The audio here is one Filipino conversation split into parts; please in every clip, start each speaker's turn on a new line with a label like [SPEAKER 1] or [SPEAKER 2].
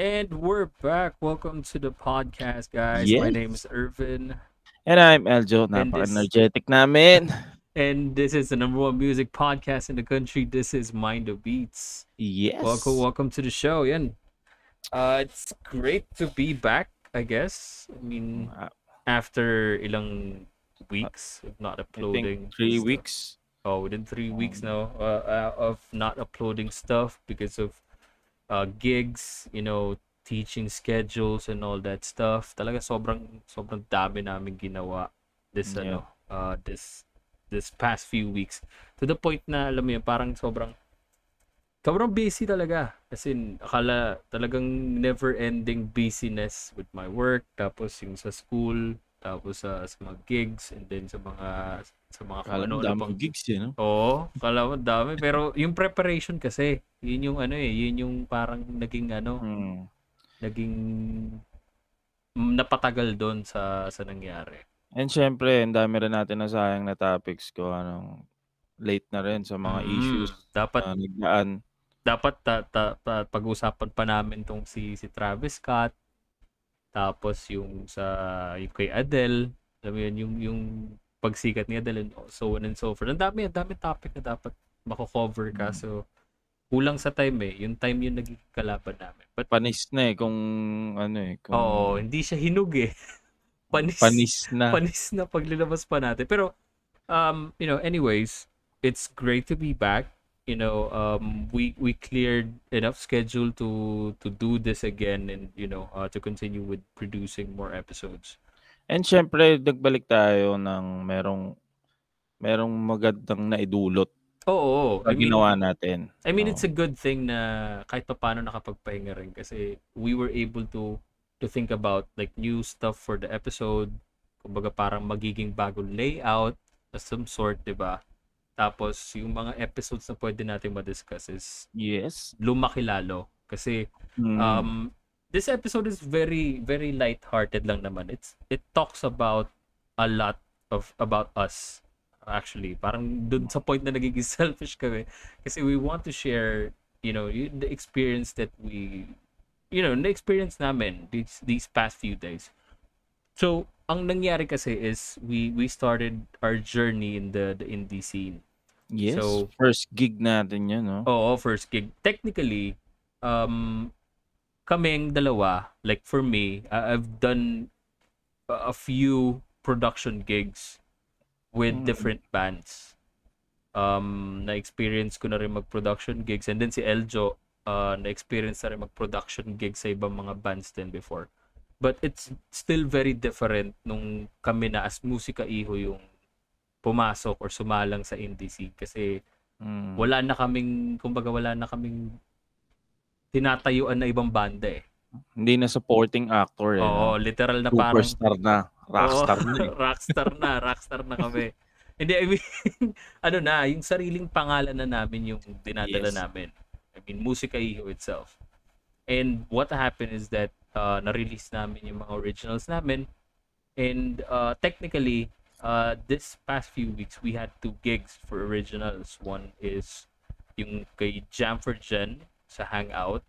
[SPEAKER 1] And we're back. Welcome to the podcast, guys. My name is Irvin.
[SPEAKER 2] And I'm Eljo.
[SPEAKER 1] And this
[SPEAKER 2] Napaka-energetic namin.
[SPEAKER 1] and this is the number one music podcast in the country. This is Mind the Beats.
[SPEAKER 2] Yes.
[SPEAKER 1] welcome welcome to the show. Yan. Uh, it's great to be back, I guess. I mean, after ilang weeks of not uploading
[SPEAKER 2] three
[SPEAKER 1] stuff.
[SPEAKER 2] weeks.
[SPEAKER 1] Oh, within three weeks
[SPEAKER 2] Um,
[SPEAKER 1] now uh, uh, of not uploading stuff because of uh, gigs, you know, teaching schedules and all that stuff. Talaga sobrang sobrang dami namin ginawa this
[SPEAKER 2] yeah.
[SPEAKER 1] ano, uh, this this past few weeks. To the point na alam mo yun, parang sobrang sobrang busy talaga. As in, akala talagang never-ending busyness with my work, tapos yung sa school, tapos sa, sa mga gigs, and then sa mga sa mga
[SPEAKER 2] Kala mo
[SPEAKER 1] ano-ano pang
[SPEAKER 2] gigs eh, no?
[SPEAKER 1] Oo, kala mo dami. Pero yung preparation kasi, yun yung ano eh, yun yung parang naging ano,
[SPEAKER 2] Hmm.
[SPEAKER 1] naging napatagal doon sa sa nangyari.
[SPEAKER 2] And syempre, ang dami rin natin nasayang na topics ko. Anong late na rin sa mga issues
[SPEAKER 1] Mm, dapat
[SPEAKER 2] na nagdaan.
[SPEAKER 1] dapat ta, ta, ta- pag-usapan pa namin tong si si Travis Scott, tapos yung sa yung kay Adele, alam mo yun, yung yung pagsikat ni Adele and so on and so forth. Ang dami, ang dami topic na dapat mako-cover ka.
[SPEAKER 2] Mm.
[SPEAKER 1] So, kulang sa time eh. Yung time yung naging kalaban namin. But
[SPEAKER 2] Panis na eh kung ano eh, kung
[SPEAKER 1] Oo, hindi siya hinug eh. Panis.
[SPEAKER 2] panis na.
[SPEAKER 1] Panis na paglilabas pa natin. Pero, um, you know, anyways, it's great to be back. You know, um, we we cleared enough schedule to to do this again and you know uh, to continue with producing more episodes.
[SPEAKER 2] And syempre, nagbalik tayo ng merong merong magandang naidulot
[SPEAKER 1] Oo,
[SPEAKER 2] sa
[SPEAKER 1] I mean,
[SPEAKER 2] ginawa natin.
[SPEAKER 1] I mean it's
[SPEAKER 2] Oo.
[SPEAKER 1] a good thing na kahit pa paano nakapagpahinga rin kasi we were able to to think about like new stuff for the episode. Kumbaga parang magiging bagong layout of some sort, 'di ba? Tapos yung mga episodes na pwede natin ma-discuss is
[SPEAKER 2] Yes.
[SPEAKER 1] lumaki lalo kasi
[SPEAKER 2] Mm.
[SPEAKER 1] um this episode is very very light-hearted lang naman. It's it talks about a lot of about us actually. Parang dun sa point na nagiging selfish kami kasi we want to share, you know, the experience that we you know, the experience namin these these past few days. So, ang nangyari kasi is we we started our journey in the the indie scene.
[SPEAKER 2] Yes.
[SPEAKER 1] So,
[SPEAKER 2] First gig natin yun, no?
[SPEAKER 1] Oo, first gig. Technically, um, kaming dalawa, like for me, I've done a a few production gigs with
[SPEAKER 2] Mm.
[SPEAKER 1] different bands. Um, na-experience ko na rin mag-production gigs. And then si Eljo, uh, na-experience na rin mag-production gigs sa ibang mga bands din before. But it's still very different nung kami na as musika iho yung pumasok or sumalang sa scene. Kasi
[SPEAKER 2] Mm.
[SPEAKER 1] wala na kaming, kumbaga wala na kaming tinatayuan na ibang banda eh.
[SPEAKER 2] Hindi na supporting actor eh.
[SPEAKER 1] Oo, literal na parang
[SPEAKER 2] Superstar na. Rockstar
[SPEAKER 1] Oo,
[SPEAKER 2] na eh.
[SPEAKER 1] rockstar na, rockstar na kami. Hindi, I mean, ano na, yung sariling pangalan na namin yung dinadala
[SPEAKER 2] Yes.
[SPEAKER 1] namin. I mean, Musika Iho itself. And what happened is that uh, na-release namin yung mga originals namin. And uh, technically, uh, this past few weeks, we had two gigs for originals. One is yung kay Jam for Jen sa Hangout.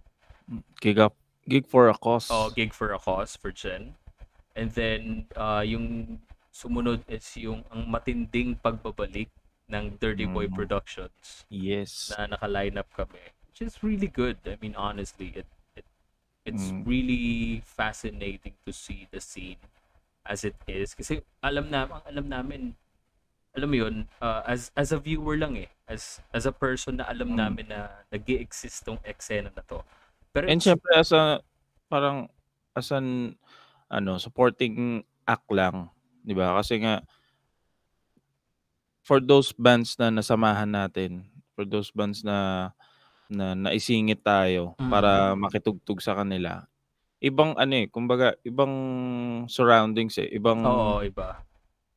[SPEAKER 2] Gig, up, gig for a cause.
[SPEAKER 1] Oh, gig for a cause for Jen. And then uh, yung sumunod is yung ang matinding pagbabalik ng Dirty Boy
[SPEAKER 2] Mm.
[SPEAKER 1] Productions
[SPEAKER 2] Yes.
[SPEAKER 1] na naka-line up kami. Which is really good. I mean, honestly, it, it it's
[SPEAKER 2] Mm.
[SPEAKER 1] really fascinating to see the scene as it is. Kasi alam na, ang alam namin, alam mo yun, uh, as as a viewer lang eh. As as a person na alam
[SPEAKER 2] Mm.
[SPEAKER 1] namin na nag exist tong eksena na to. Pero
[SPEAKER 2] And syempre as a parang as an ano supporting act lang, 'di ba? Kasi nga for those bands na nasamahan natin, for those bands na na naisingit tayo
[SPEAKER 1] Mm.
[SPEAKER 2] para makitugtog sa kanila. Ibang ano, eh, kumbaga ibang surroundings, eh, ibang
[SPEAKER 1] Oo, iba.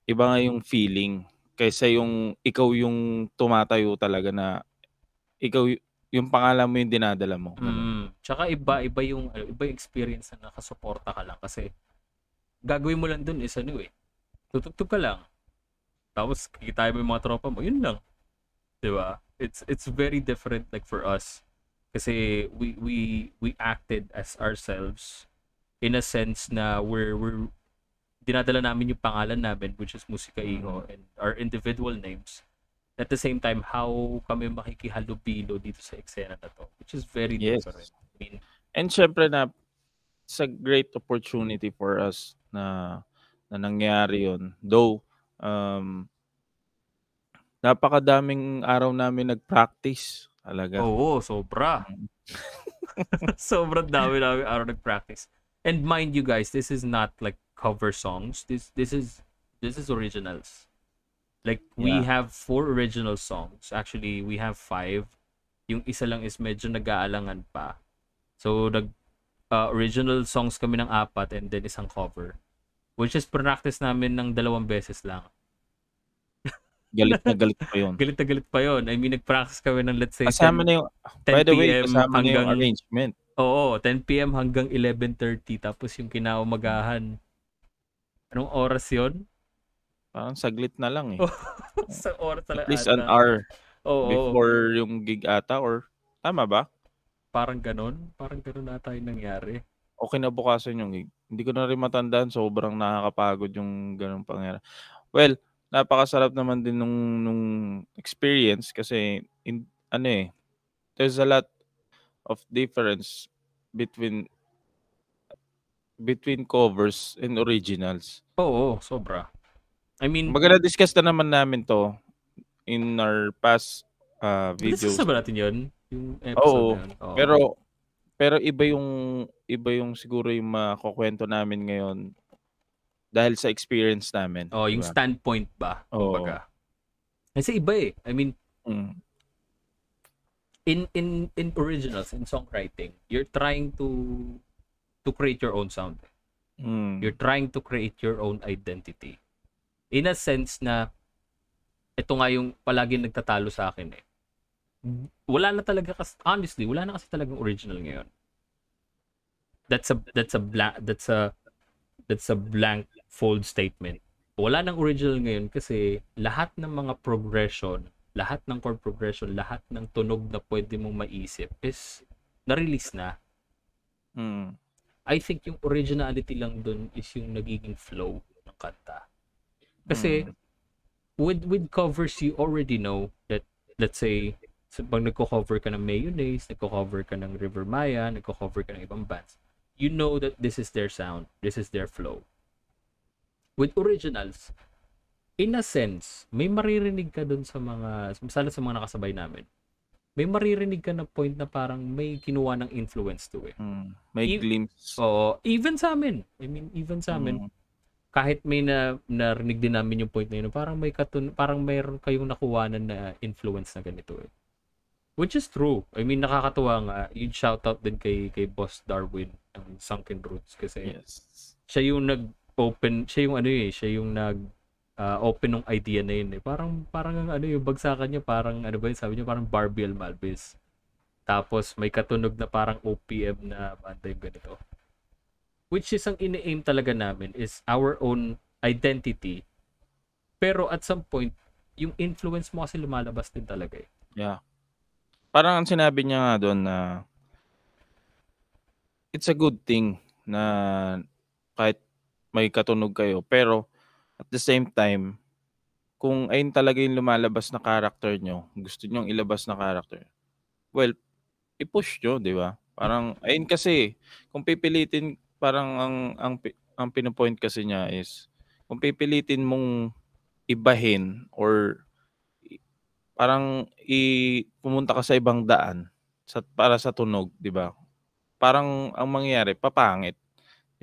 [SPEAKER 2] iba nga yung feeling kaysa yung ikaw yung tumatayo talaga na ikaw yu yung pangalan mo yung dinadala mo.
[SPEAKER 1] Mm, tsaka iba iba yung ano, iba yung experience na nakasuporta ka lang kasi gagawin mo lang dun is ano, eh, tutugtog ka lang. Tapos kikitain mo yung mga tropa mo, yun lang. 'Di ba? It's it's very different like for us kasi we we we acted as ourselves in a sense na we're we're dinadala namin yung pangalan namin which is Musika Iho and our individual names. At the same time, how kami makikihalubilo dito sa eksena na 'to, which is very
[SPEAKER 2] Yes.
[SPEAKER 1] different. I mean
[SPEAKER 2] And siyempre na it's a great opportunity for us na na nangyari yun. Though, um napakadaming araw namin nag-practice talaga.
[SPEAKER 1] Oo, sobra.
[SPEAKER 2] Mm.
[SPEAKER 1] Sobrang dami namin araw nag-practice. And mind you guys, this is not like cover songs. This this is this is originals. Like we
[SPEAKER 2] Yeah.
[SPEAKER 1] have four original songs. Actually, we have five. Yung isa lang is medyo nag-aalangan pa. So nag uh, original songs kami ng apat and then isang cover. Which is practice namin ng dalawang beses lang.
[SPEAKER 2] Galit na galit pa yun.
[SPEAKER 1] Galit na galit pa yon. I mean, nag-practice kami ng let's say
[SPEAKER 2] Kasama
[SPEAKER 1] 10,
[SPEAKER 2] na yung
[SPEAKER 1] 10
[SPEAKER 2] by the way, kasama na yung
[SPEAKER 1] hanggang
[SPEAKER 2] arrangement.
[SPEAKER 1] Oo, 10 PM hanggang 11:30 tapos yung kinaumagahan. Anong oras 'yon?
[SPEAKER 2] Parang saglit na lang, eh.
[SPEAKER 1] Sa oras
[SPEAKER 2] At
[SPEAKER 1] talaga.
[SPEAKER 2] least an hour
[SPEAKER 1] Oo,
[SPEAKER 2] before yung gig ata or tama ba?
[SPEAKER 1] parang ganon. Parang ganon ata yung nangyari.
[SPEAKER 2] O kinabukasan yung gig. Hindi ko na rin matandaan, sobrang nakakapagod yung gano'ng pangyayari. Well, napakasarap naman din nung nung experience kasi in ano, eh, there's a lot of difference between between covers and originals.
[SPEAKER 1] Oo, sobra. I mean,
[SPEAKER 2] Kumbaga na-discuss na naman namin 'to in our past,
[SPEAKER 1] discuss
[SPEAKER 2] videos.
[SPEAKER 1] na ba natin 'yon? Yung episode
[SPEAKER 2] Oo,
[SPEAKER 1] na? Oo.
[SPEAKER 2] pero pero iba yung iba yung siguro yung makukuwento namin ngayon dahil sa experience namin,
[SPEAKER 1] Oh,
[SPEAKER 2] 'di
[SPEAKER 1] yung standpoint ba, kumbaga. Kasi iba eh. I mean,
[SPEAKER 2] Mm.
[SPEAKER 1] in in in originals in songwriting, you're trying to to create your own sound.
[SPEAKER 2] Mm.
[SPEAKER 1] You're trying to create your own identity. In a sense na ito nga yung palaging nagtatalo sa akin eh. Wala na talaga kasi honestly, wala na kasi talagang original ngayon. That's a that's a blank that's a that's a blank fold statement. Wala nang original ngayon kasi lahat ng mga progression, lahat ng chord progression, lahat ng tunog na pwede mong maisip is na-release na.
[SPEAKER 2] Mm.
[SPEAKER 1] I think yung originality lang dun is yung nagiging flow ng kanta. Kasi
[SPEAKER 2] Mm.
[SPEAKER 1] with with covers you already know that let's say so pag nagko-cover ka ng Mayonnaise, nagko-cover ka ng River Maya, nagko-cover ka ng ibang bands, you know that this is their sound, this is their flow. With originals, in a sense, may maririnig ka dun sa mga, masala sa mga nakasabay namin, may maririnig ka na point na parang may kinuha ng influence to eh.
[SPEAKER 2] Mm. May
[SPEAKER 1] E-
[SPEAKER 2] glimpse.
[SPEAKER 1] Oo, even sa amin. I mean, even sa amin,
[SPEAKER 2] Mm.
[SPEAKER 1] kahit may na narinig din namin yung point na yun, parang may katun parang mayroon kayong nakuwanan na influence na ganito eh. Which is true. I mean, nakakatuwa nga. Yung shout out din kay kay Boss Darwin ng Sunken Roots kasi
[SPEAKER 2] Yes.
[SPEAKER 1] siya yung nag-open, siya yung ano eh, siya yung nag ah, open ng idea na yun eh. Parang parang ang ano yung bagsakan niya, parang ano ba yun, sabi niya parang Barbie Malvis. Tapos may katunog na parang OPM na banda yung ganito. Which is ang ini-aim talaga namin is our own identity. Pero at some point, yung influence mo kasi lumalabas din talaga eh.
[SPEAKER 2] Yeah. Parang ang sinabi niya nga doon na it's a good thing na kahit may katunog kayo pero at the same time kung ayun talaga yung lumalabas na character nyo, gusto nyo ilabas na character, well, i-push nyo, di ba? Parang, ayun kasi, kung pipilitin, parang ang, ang, ang pinopoint kasi niya is, kung pipilitin mong ibahin or parang i pumunta ka sa ibang daan sa para sa tunog, 'di ba? Parang ang mangyayari papangit,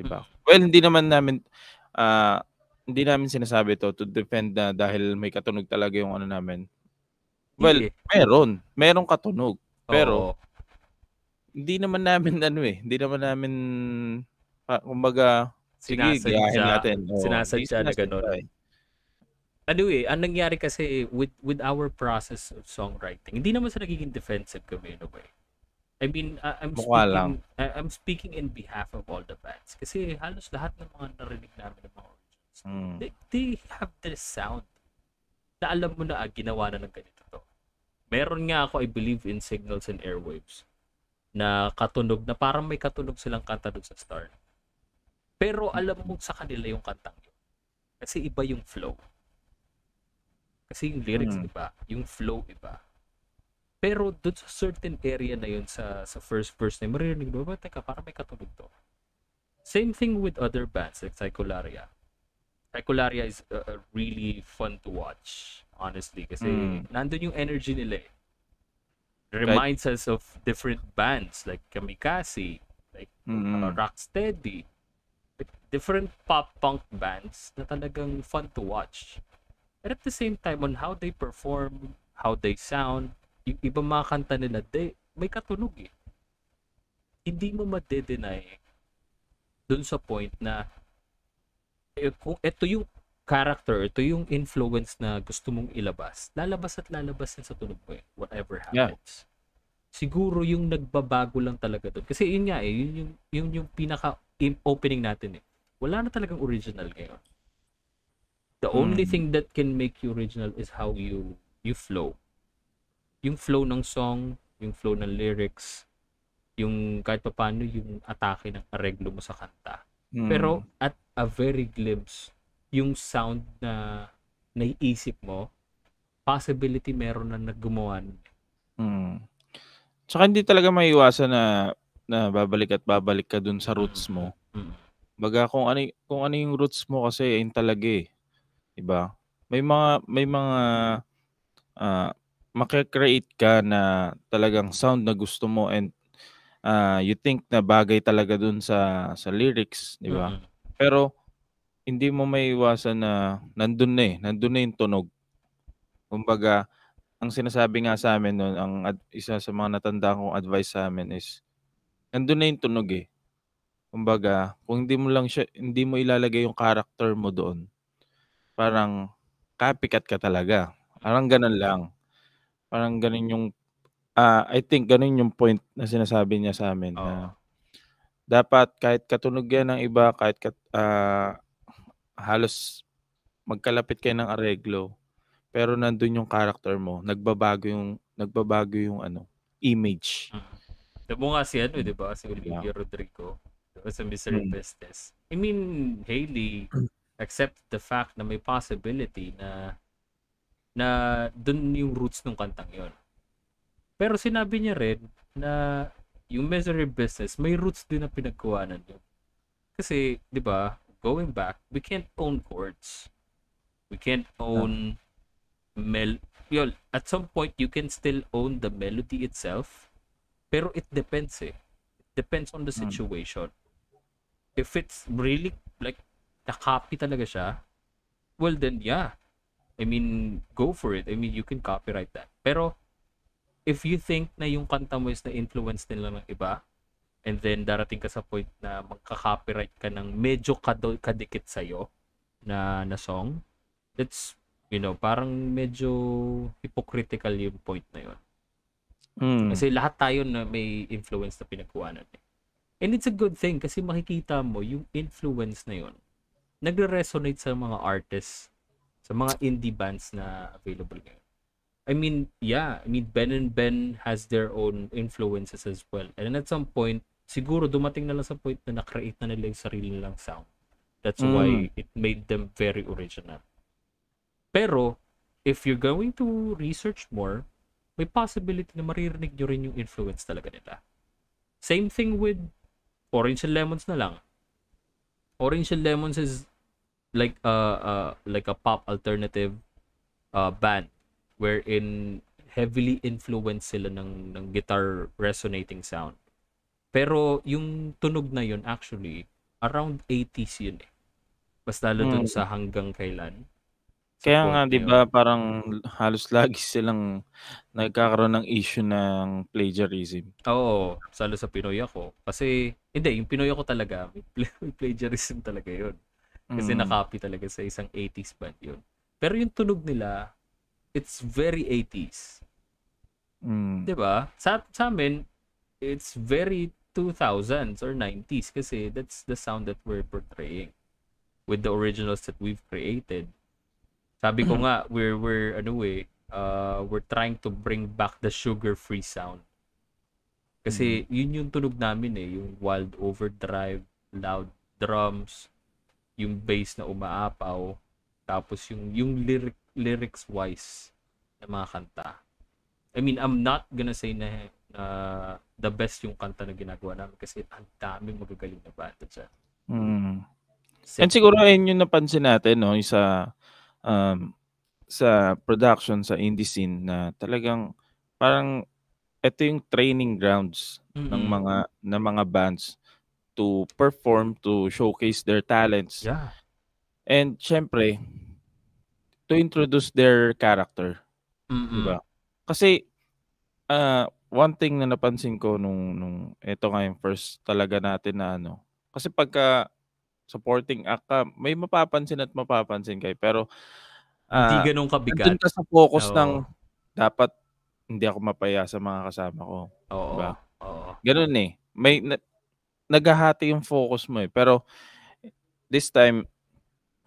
[SPEAKER 2] 'di ba? Well, hindi naman namin ah hindi namin sinasabi to to defend na dahil may katunog talaga yung ano namin. Well,
[SPEAKER 1] Hindi.
[SPEAKER 2] meron, merong katunog. Pero
[SPEAKER 1] Oo.
[SPEAKER 2] hindi naman namin ano, eh, hindi naman namin pa kumbaga,
[SPEAKER 1] Sinasadya
[SPEAKER 2] natin. Hindi
[SPEAKER 1] sinasadya na
[SPEAKER 2] eh.
[SPEAKER 1] Ano, eh, ang nangyari kasi with with our process of songwriting, hindi naman sa nagiging defensive kami in a way. I mean, uh, I'm
[SPEAKER 2] Mukha
[SPEAKER 1] speaking
[SPEAKER 2] lang.
[SPEAKER 1] I- I'm speaking in behalf of all the bands kasi halos lahat ng mga narinig namin ng mga originals,
[SPEAKER 2] Mm.
[SPEAKER 1] they, they have this sound na alam mo na ah, ginawa na ng ganito to. Meron nga ako, I believe in Signals and Airwaves na katunog na parang may katunog silang kanta doon sa start. Pero alam mo sa kanila yung kantang yun. Kasi iba yung flow. Kasi yung lyrics
[SPEAKER 2] Mm.
[SPEAKER 1] iba, yung flow iba. Pero doon sa certain area na yun sa sa first verse na yun, maririnig mo, ba, teka, parang may katunog to. Same thing with other bands like Psycholaria. Psycholaria is uh, really fun to watch, honestly. Kasi
[SPEAKER 2] Mm.
[SPEAKER 1] nandun yung energy nila eh. Reminds us of different bands like Kamikaze, like
[SPEAKER 2] Mm.
[SPEAKER 1] uh, Rocksteady, like different pop punk bands na talagang fun to watch. And at the same time, on how they perform, how they sound, yung ibang mga kanta nila, they, may katunog eh. Hindi mo madedenay dun sa point na eh, kung ito yung character, ito yung influence na gusto mong ilabas, lalabas at lalabas yan sa tunog mo eh, whatever
[SPEAKER 2] Yeah.
[SPEAKER 1] happens. Siguro yung nagbabago lang talaga doon. Kasi yun nga eh, yun yung, yun yung pinaka im- opening natin eh. Wala na talagang original ngayon. The only
[SPEAKER 2] Mm.
[SPEAKER 1] thing that can make you original is how you you flow. Yung flow ng song, yung flow ng lyrics, yung kahit paano yung atake ng areglo mo sa kanta.
[SPEAKER 2] Mm.
[SPEAKER 1] Pero at a very glimpse, yung sound na naiisip mo, possibility meron na naggumawa.
[SPEAKER 2] Mm. Tsaka hindi talaga maiiwasan na na babalik at babalik ka dun sa roots mo.
[SPEAKER 1] Mm.
[SPEAKER 2] Baga kung ano kung ano yung roots mo kasi ayun talaga eh. 'Di ba? May mga may mga ah maki-create ka na talagang sound na gusto mo and ah you think na bagay talaga dun sa sa lyrics, 'di ba?
[SPEAKER 1] Mm.
[SPEAKER 2] Pero hindi mo maiiwasan na nandun na eh, nandun na yung tunog. Kumbaga, ang sinasabi nga sa amin nun, ang ad- isa sa mga natanda kong advice sa amin is, nandun na yung tunog eh. Kumbaga, kung hindi mo lang siya, hindi mo ilalagay yung character mo doon, parang copycat ka talaga. Parang ganun lang. Parang ganun yung, ah I think ganun yung point na sinasabi niya sa amin.
[SPEAKER 1] Oo.
[SPEAKER 2] na dapat kahit katunog yan ng iba, kahit kat, ah, halos magkalapit kayo ng areglo, pero nandun yung character mo, nagbabago yung nagbabago yung ano, image.
[SPEAKER 1] Mm. Damo nga si ano,
[SPEAKER 2] Mm.
[SPEAKER 1] 'di ba? Si? Olivia Rodrigo. Diba, sa Misery
[SPEAKER 2] Mm.
[SPEAKER 1] Business. I mean, Hailey accept the fact na may possibility na na dun yung roots ng kantang yon. Pero sinabi niya rin na yung Misery Business may roots din na pinagkuhanan yun. Kasi, 'di ba, going back, we can't own chords. We can't own mel yun, at some point you can still own the melody itself pero it depends eh it depends on the
[SPEAKER 2] Mm.
[SPEAKER 1] situation if it's really like na-copy talaga siya well then yeah I mean go for it I mean you can copyright that pero if you think na yung kanta mo is na influence nila ng iba and then darating ka sa point na magka-copyright ka ng medyo kado- kadikit sa'yo na na song it's you know parang medyo hypocritical yung point na yun
[SPEAKER 2] Mm.
[SPEAKER 1] kasi lahat tayo na may influence na pinagkuhanan eh. and it's a good thing kasi makikita mo yung influence na yun nagre-resonate sa mga artists sa mga indie bands na available ngayon I mean yeah I mean Ben and Ben has their own influences as well and at some point siguro dumating na lang sa point na na-create na nila yung sarili nilang sound that's why
[SPEAKER 2] Mm.
[SPEAKER 1] it made them very original pero if you're going to research more may possibility na maririnig nyo rin yung influence talaga nila. Same thing with Orange and Lemons na lang. Orange and Lemons is like a uh, like a pop alternative uh, band wherein heavily influenced sila ng ng guitar resonating sound. Pero yung tunog na yun actually around 80s yun eh. Mas lalo dun
[SPEAKER 2] Mm.
[SPEAKER 1] sa hanggang kailan. sa
[SPEAKER 2] Kaya nga 'di ba parang halos lagi silang nagkakaroon ng issue ng plagiarism.
[SPEAKER 1] Oo, lalo sa Pinoy Ako. Kasi hindi, yung Pinoy Ako talaga, plagiarism talaga yun. Kasi
[SPEAKER 2] Mm.
[SPEAKER 1] na-copy talaga sa isang 80s band yun. Pero yung tunog nila, it's very 80s.
[SPEAKER 2] Mm.
[SPEAKER 1] 'Di ba? Sa, sa amin, it's very 2000s or 90s kasi that's the sound that we're portraying with the originals that we've created. Sabi ko nga, we're, we're, ano eh, uh, we're trying to bring back the sugar-free sound. Kasi yun yung tunog namin eh, yung wild overdrive, loud drums, yung bass na umaapaw, tapos yung yung lyric lyrics wise ng mga kanta. I mean, I'm not gonna say na, na the best yung kanta na ginagawa namin kasi ang daming magagaling na banda dyan.
[SPEAKER 2] Mm.
[SPEAKER 1] Set-
[SPEAKER 2] And siguro ayun yung napansin natin no, yung sa um, sa production sa indie scene na talagang parang ito yung training grounds ng
[SPEAKER 1] Mm-mm.
[SPEAKER 2] mga ng mga bands to perform to showcase their talents
[SPEAKER 1] Yeah.
[SPEAKER 2] and syempre to introduce their character
[SPEAKER 1] Mm-mm.
[SPEAKER 2] Diba? Kasi ah one thing na napansin ko nung nung ito nga yung first talaga natin na ano. Kasi pagka supporting act ka, may mapapansin at mapapansin kayo. Pero
[SPEAKER 1] Hindi
[SPEAKER 2] ah
[SPEAKER 1] ganun kabigat.
[SPEAKER 2] nandun ka sa focus
[SPEAKER 1] Oo.
[SPEAKER 2] ng dapat hindi ako mapaya sa mga kasama ko.
[SPEAKER 1] Oo.
[SPEAKER 2] Diba?
[SPEAKER 1] Oo.
[SPEAKER 2] Ganun eh. May na, naghahati yung focus mo eh. Pero this time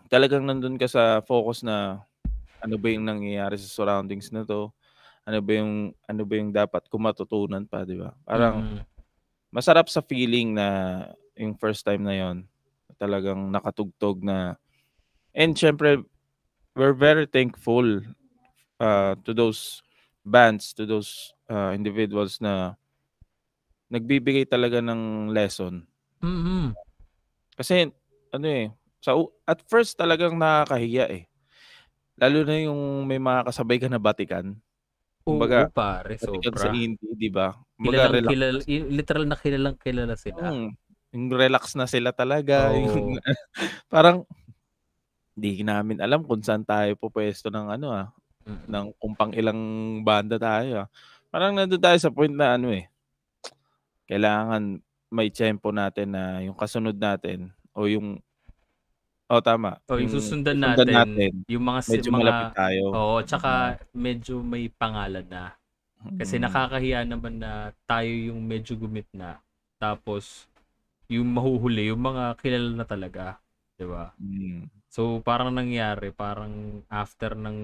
[SPEAKER 2] talagang nandun ka sa focus na ano ba yung nangyayari sa surroundings na to? Ano ba yung ano ba yung dapat ko matutunan pa, 'di ba? Parang
[SPEAKER 1] Mm-mm.
[SPEAKER 2] masarap sa feeling na yung first time na yon talagang nakatugtog na and syempre we're very thankful uh, to those bands, to those uh, individuals na nagbibigay talaga ng lesson.
[SPEAKER 1] Mm-mm.
[SPEAKER 2] Kasi ano eh, sa at first talagang nakakahiya eh. Lalo na yung may mga kasabay ka na batikan.
[SPEAKER 1] Oo,
[SPEAKER 2] Kumbaga,
[SPEAKER 1] pare,
[SPEAKER 2] Batikan sa
[SPEAKER 1] sobra.
[SPEAKER 2] indie, 'di ba? Kumbaga
[SPEAKER 1] Kilalang, kilala, literal na kilalang kilala sila.
[SPEAKER 2] Mm, yung relax na sila talaga.
[SPEAKER 1] Oo.
[SPEAKER 2] Yung, parang di namin alam kung saan tayo pupwesto ng ano ah,
[SPEAKER 1] Mm-mm.
[SPEAKER 2] ng kung pang ilang banda tayo ah. Parang nandun tayo sa point na ano eh, kailangan may tempo natin na yung kasunod natin o yung oh tama,
[SPEAKER 1] O, yung susundan natin, yung mga,
[SPEAKER 2] medyo
[SPEAKER 1] mga
[SPEAKER 2] malapit tayo.
[SPEAKER 1] Oo, tsaka medyo may pangalan na. Kasi
[SPEAKER 2] Mm.
[SPEAKER 1] nakakahiya naman na tayo yung medyo gumit na. Tapos, yung mahuhuli, yung mga kilala na talaga. 'di ba?
[SPEAKER 2] Mm.
[SPEAKER 1] So, parang nangyari, parang after ng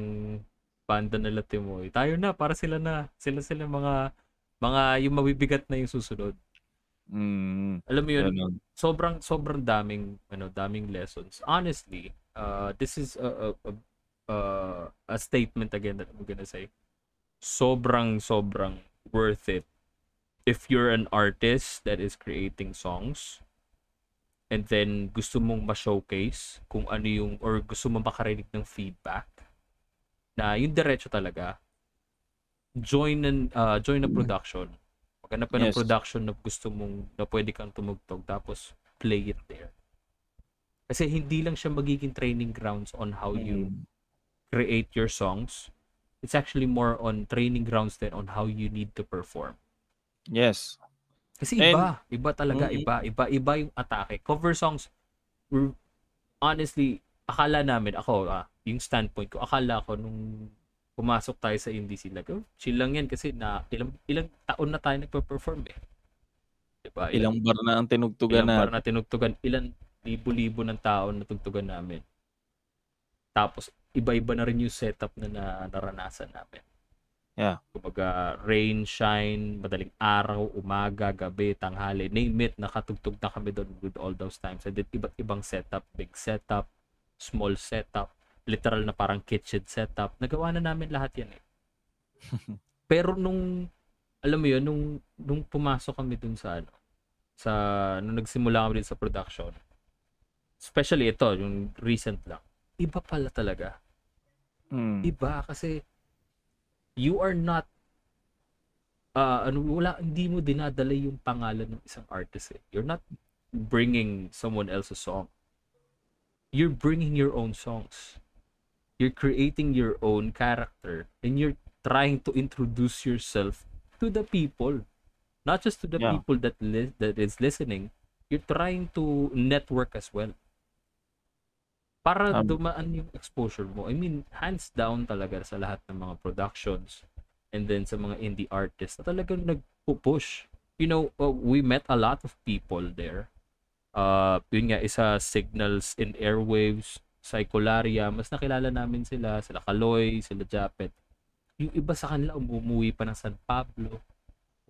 [SPEAKER 1] banda nila Timoy, tayo na, para sila na. Sila sila mga, mga yung mabibigat na yung susunod.
[SPEAKER 2] Mm.
[SPEAKER 1] Alam mo yun,
[SPEAKER 2] Ganun.
[SPEAKER 1] sobrang sobrang daming ano daming lessons honestly uh this is a a, a, a statement again that I'm gonna say sobrang sobrang worth it if you're an artist that is creating songs and then gusto mong ma-showcase kung ano yung or gusto mong makarinig ng feedback na yung diretso talaga join an uh, join a production maghanap ka ng
[SPEAKER 2] Yes.
[SPEAKER 1] production na gusto mong na pwede kang tumugtog tapos play it there kasi hindi lang siya magiging training grounds on how you
[SPEAKER 2] Mm.
[SPEAKER 1] create your songs it's actually more on training grounds than on how you need to perform
[SPEAKER 2] Yes.
[SPEAKER 1] kasi
[SPEAKER 2] And-
[SPEAKER 1] iba, iba talaga,
[SPEAKER 2] Mm.
[SPEAKER 1] iba, iba, iba yung atake. Cover songs, honestly, akala namin, ako, ah, yung standpoint ko, akala ko nung pumasok tayo sa indie scene, like, oh, chill lang yan kasi na ilang, ilang taon na tayo nagpa-perform eh. Diba?
[SPEAKER 2] Ilang bar na ang tinugtugan
[SPEAKER 1] ilang
[SPEAKER 2] na.
[SPEAKER 1] bar na tinugtugan, ilan libo-libo ng tao na tugtugan namin. Tapos, iba-iba na rin yung setup na, na naranasan namin.
[SPEAKER 2] Yeah.
[SPEAKER 1] Kumbaga, rain, shine, madaling araw, umaga, gabi, tanghali, name it, nakatugtog na kami doon with all those times. And then, iba't ibang setup, big setup, small setup, literal na parang kitchen setup. Nagawa na namin lahat yan eh. Pero nung, alam mo yun, nung, nung pumasok kami dun sa ano, sa, nung nagsimula kami din sa production, especially ito, yung recent lang, iba pala talaga.
[SPEAKER 2] Mm.
[SPEAKER 1] Iba kasi you are not uh, ano wala hindi mo dinadala yung pangalan ng isang artist eh. You're not bringing someone else's song. You're bringing your own songs. You're creating your own character and you're trying to introduce yourself to the people. Not just to the
[SPEAKER 2] Yeah.
[SPEAKER 1] people that li- that is listening you're trying to network as well. Para
[SPEAKER 2] Um,
[SPEAKER 1] dumaan yung exposure mo. I mean hands down talaga sa lahat ng mga productions and then sa mga indie artists na talagang nagpo-push you know uh, we met a lot of people there. Uh yun nga isa signals in airwaves Psycholaria, mas nakilala namin sila, sila Kaloy, sila Japet. Yung iba sa kanila umuwi pa ng San Pablo,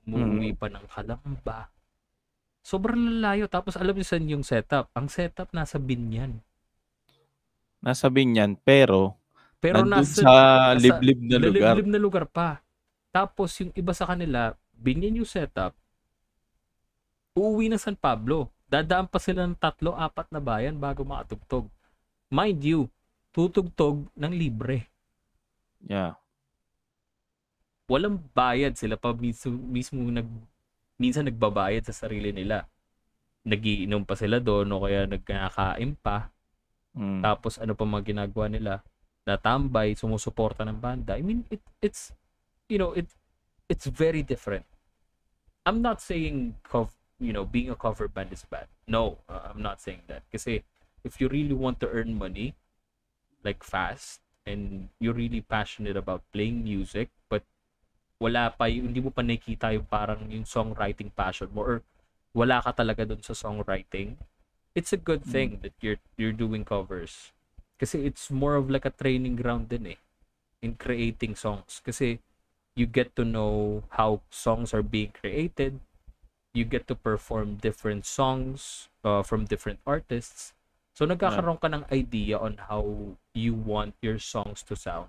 [SPEAKER 1] umuwi pa ng Kalamba. Sobrang lalayo. Tapos alam niyo saan yung setup? Ang setup nasa Binyan.
[SPEAKER 2] Nasa Binyan, pero,
[SPEAKER 1] Pero
[SPEAKER 2] nandun
[SPEAKER 1] nasa,
[SPEAKER 2] sa liblib na lugar.
[SPEAKER 1] Liblib na lugar pa. Tapos yung iba sa kanila, Binyan yung setup, uuwi ng San Pablo. Dadaan pa sila ng tatlo, apat na bayan bago makatugtog. Mind you, tutugtog ng libre.
[SPEAKER 2] Yeah.
[SPEAKER 1] Walang bayad sila pa mismo, mismo nag minsan nagbabayad sa sarili nila. Nagiinom pa sila doon o kaya nagkakain pa.
[SPEAKER 2] Mm.
[SPEAKER 1] Tapos ano pa mga ginagawa nila? Natambay, sumusuporta ng banda. I mean, it it's you know, it it's very different. I'm not saying cov- you know, being a cover band is bad. No, uh, I'm not saying that. Kasi if you really want to earn money like fast and you're really passionate about playing music but wala pa yung, hindi mo pa nakikita yung parang yung songwriting passion mo or wala ka talaga dun sa songwriting it's a good thing that you're you're doing covers. Kasi it's more of like a training ground din eh in creating songs. Kasi you get to know how songs are being created. You get to perform different songs uh, from different artists so nagkakaroon ka ng idea on how you want your songs to sound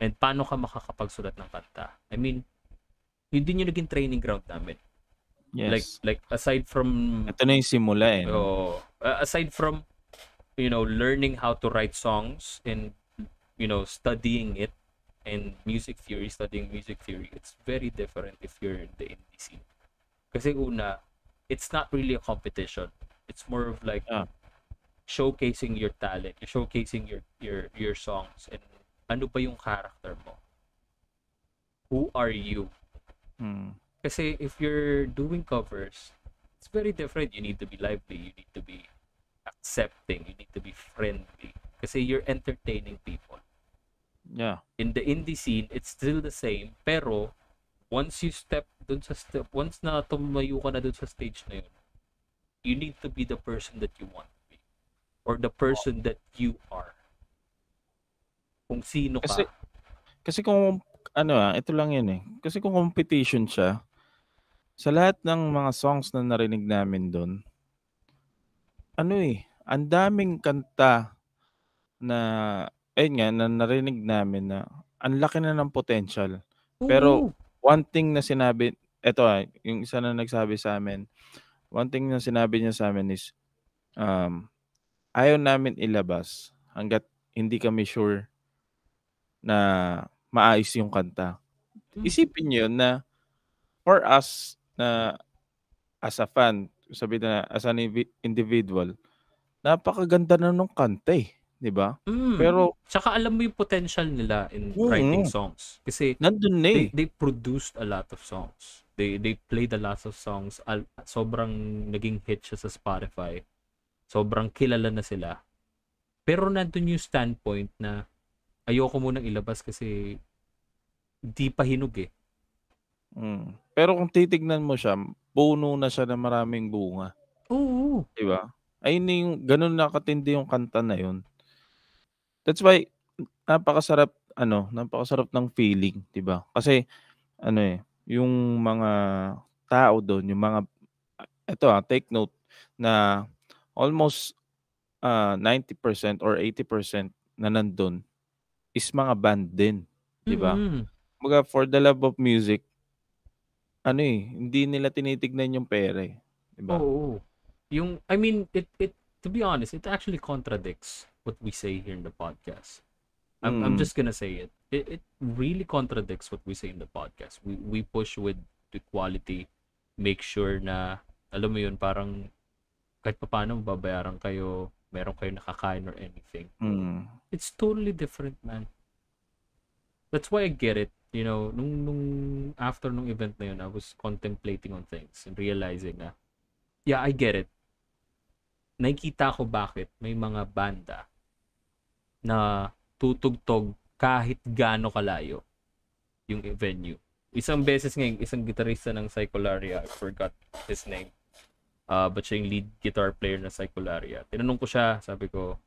[SPEAKER 1] and paano ka makakapagsulat ng kanta I mean yun din yung naging training ground namin
[SPEAKER 2] Yes.
[SPEAKER 1] like like aside from
[SPEAKER 2] Ito na yung simula eh.
[SPEAKER 1] Oh, uh, aside from you know learning how to write songs and you know studying it and music theory, studying music theory, it's very different if you're in the indie scene. Kasi una, it's not really a competition. It's more of like
[SPEAKER 2] Ah.
[SPEAKER 1] Showcasing your talent, showcasing your your your songs and ano ba yung character mo? Who are you?
[SPEAKER 2] Mm.
[SPEAKER 1] Kasi if you're doing covers, it's very different. You need to be lively. You need to be accepting. You need to be friendly. Kasi you're entertaining people.
[SPEAKER 2] Yeah.
[SPEAKER 1] In the indie scene, it's still the same. Pero, once you step dun sa step, once na tumayo ka na dun sa stage na yun, you need to be the person that you want. Or the person that you are. Kung sino ka.
[SPEAKER 2] Kasi, kasi kung, ano ah, ito lang yun eh. Kasi kung competition siya, sa lahat ng mga songs na narinig namin doon, ano eh, ang daming kanta na, ayun nga, na narinig namin na ang laki na ng potential. pero-. One thing na sinabi, eto ah, yung isa na nagsabi sa amin, one thing na sinabi niya sa amin is, um, ayaw namin ilabas hanggat hindi kami sure na maayos yung kanta.
[SPEAKER 1] Mm.
[SPEAKER 2] Isipin niyo na for us na as a fan, sabi na as an individual, napakaganda na nung kanta eh, 'di ba?
[SPEAKER 1] Mm.
[SPEAKER 2] Pero
[SPEAKER 1] Tsaka alam mo yung potential nila in
[SPEAKER 2] Oo.
[SPEAKER 1] writing songs. Kasi
[SPEAKER 2] nandun na
[SPEAKER 1] they,
[SPEAKER 2] eh.
[SPEAKER 1] they produced a lot of songs. They they played a lot of songs. Al, sobrang naging hit siya sa Spotify. Sobrang kilala na sila. Pero nandun yung standpoint na ayoko munang ilabas kasi di pa hinog eh.
[SPEAKER 2] Mm. Pero kung titignan mo siya, puno na siya ng maraming bunga,
[SPEAKER 1] Oo.
[SPEAKER 2] 'di ba? Ayun yung ganun na katindi yung kanta na yun. That's why napakasarap ano, napakasarap ng feeling, 'di ba? Kasi ano eh, yung mga tao doon, yung mga eto ah, take note na almost ah, 90% or 80% na nandun is mga band din, 'di ba?
[SPEAKER 1] Mm-mm.
[SPEAKER 2] Kumbaga for the love of music, ano eh, hindi nila tinitignan yung pera eh, 'di ba?
[SPEAKER 1] Oo. Yung I mean it it to be honest, it actually contradicts what we say here in the podcast. I'm, I'm
[SPEAKER 2] Mm.
[SPEAKER 1] just gonna say it. it. It really contradicts what we say in the podcast. We we push with the quality, make sure na alam mo yun parang kahit papaano babayaran kayo meron kayo nakakain or anything.
[SPEAKER 2] Mm.
[SPEAKER 1] It's totally different, man. That's why I get it. You know, nung, nung after nung event na yun, I was contemplating on things and realizing na, yeah, I get it. Nakikita ko bakit may mga banda na tutugtog kahit gaano kalayo yung venue. Isang beses ngayon, isang gitarista ng Psycholaria, I forgot his name. Uh, but siya yung lead guitar player ng Psycholaria. Tinanong ko siya, sabi ko,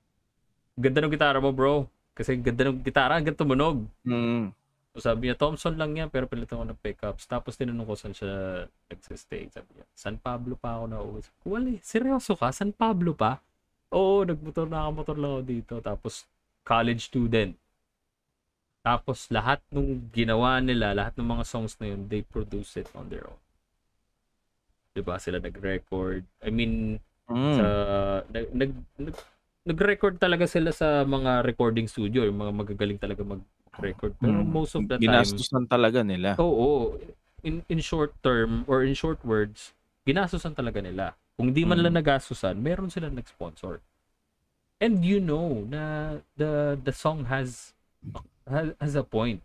[SPEAKER 1] ganda ng gitara mo bro. Kasi ganda ng gitara, hanggang tumunog.
[SPEAKER 2] Mm.
[SPEAKER 1] So sabi niya, Thompson lang yan, pero pilitan ko ng pickups. Tapos tinanong ko saan siya nagsistay. Sabi niya, San Pablo pa ako na uwi. Wala, seryoso ka? San Pablo pa? Oo, nagmotor na motor lang ako dito. Tapos college student. Tapos lahat nung ginawa nila, lahat ng mga songs na yun, they produce it on their own. 'Di ba Sila nag-record. I mean,
[SPEAKER 2] Mm.
[SPEAKER 1] sa nag, nag, nag nag-record talaga sila sa mga recording studio, yung mga magagaling talaga mag-record. Pero
[SPEAKER 2] Mm.
[SPEAKER 1] most of the time,
[SPEAKER 2] Ginastusan talaga nila.
[SPEAKER 1] oo, in in short term or in short words, ginasusan talaga nila. Kung di man
[SPEAKER 2] Mm.
[SPEAKER 1] lang nagasusan, meron silang nag-sponsor. And you know na the the song has has, has a point.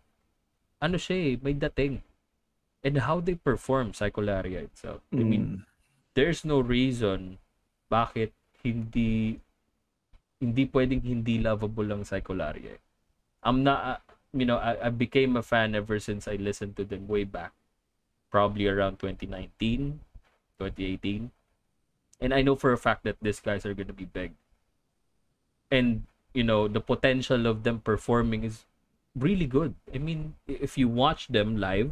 [SPEAKER 1] Ano siya eh, may dating. And how they perform Psycholaria itself. I mean,
[SPEAKER 2] Mm.
[SPEAKER 1] there's no reason bakit hindi hindi pwedeng hindi lovable lang Psycholaria. I'm not uh, you know, I, I became a fan ever since I listened to them way back. Probably around 2019, 2018. And I know for a fact that these guys are gonna be big. And you know, the potential of them performing is really good. I mean, if you watch them live,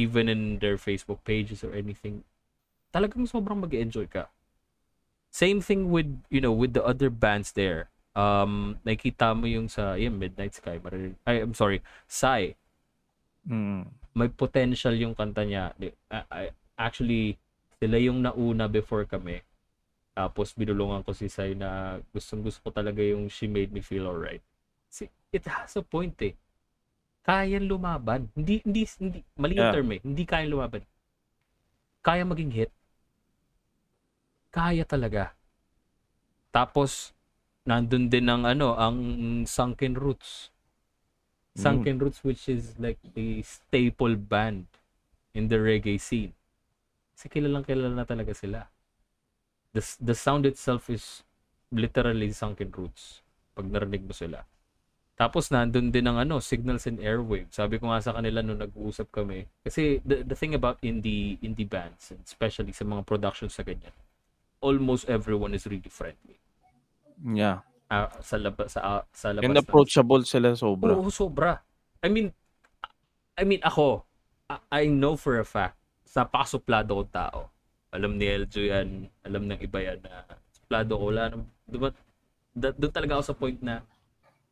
[SPEAKER 1] even in their Facebook pages or anything, talagang sobrang mag-enjoy ka. Same thing with, you know, with the other bands there. Um, nakita mo yung sa, yeah, Midnight Sky, marinig, ay, I'm sorry, Psy,
[SPEAKER 2] Mm.
[SPEAKER 1] may potential yung kanta niya. I- I- actually, sila yung nauna before kami. Tapos binulungan ko si Sai na gustong gusto ko talaga yung She Made Me Feel Alright. Si, it has a point eh. Kaya lumaban. Hindi, hindi, hindi mali yung
[SPEAKER 2] Yeah.
[SPEAKER 1] term eh. Hindi kaya lumaban. Kaya maging hit. Kaya talaga. Tapos, nandun din ang ano, ang Sunken Roots. Sunken Roots which is like a staple band in the reggae scene. Kasi kilalang kilala na talaga sila. The, the sound itself is literally Sunken Roots pag narinig mo sila. Tapos nandun din ang ano, Signals and Airwaves. Sabi ko nga sa kanila nung nag-uusap kami. Kasi the, the thing about indie indie bands, and especially sa mga productions sa ganyan, almost everyone is really friendly.
[SPEAKER 2] Yeah.
[SPEAKER 1] Ah, sa labas sa ah, sa labas
[SPEAKER 2] And approachable sila sobra.
[SPEAKER 1] Oo, sobra. I mean, I mean, ako, I, I know for a fact, sa pasuplado ko tao. Alam ni Eljo yan, alam ng iba yan na suplado ko. Wala doon, doon talaga ako sa point na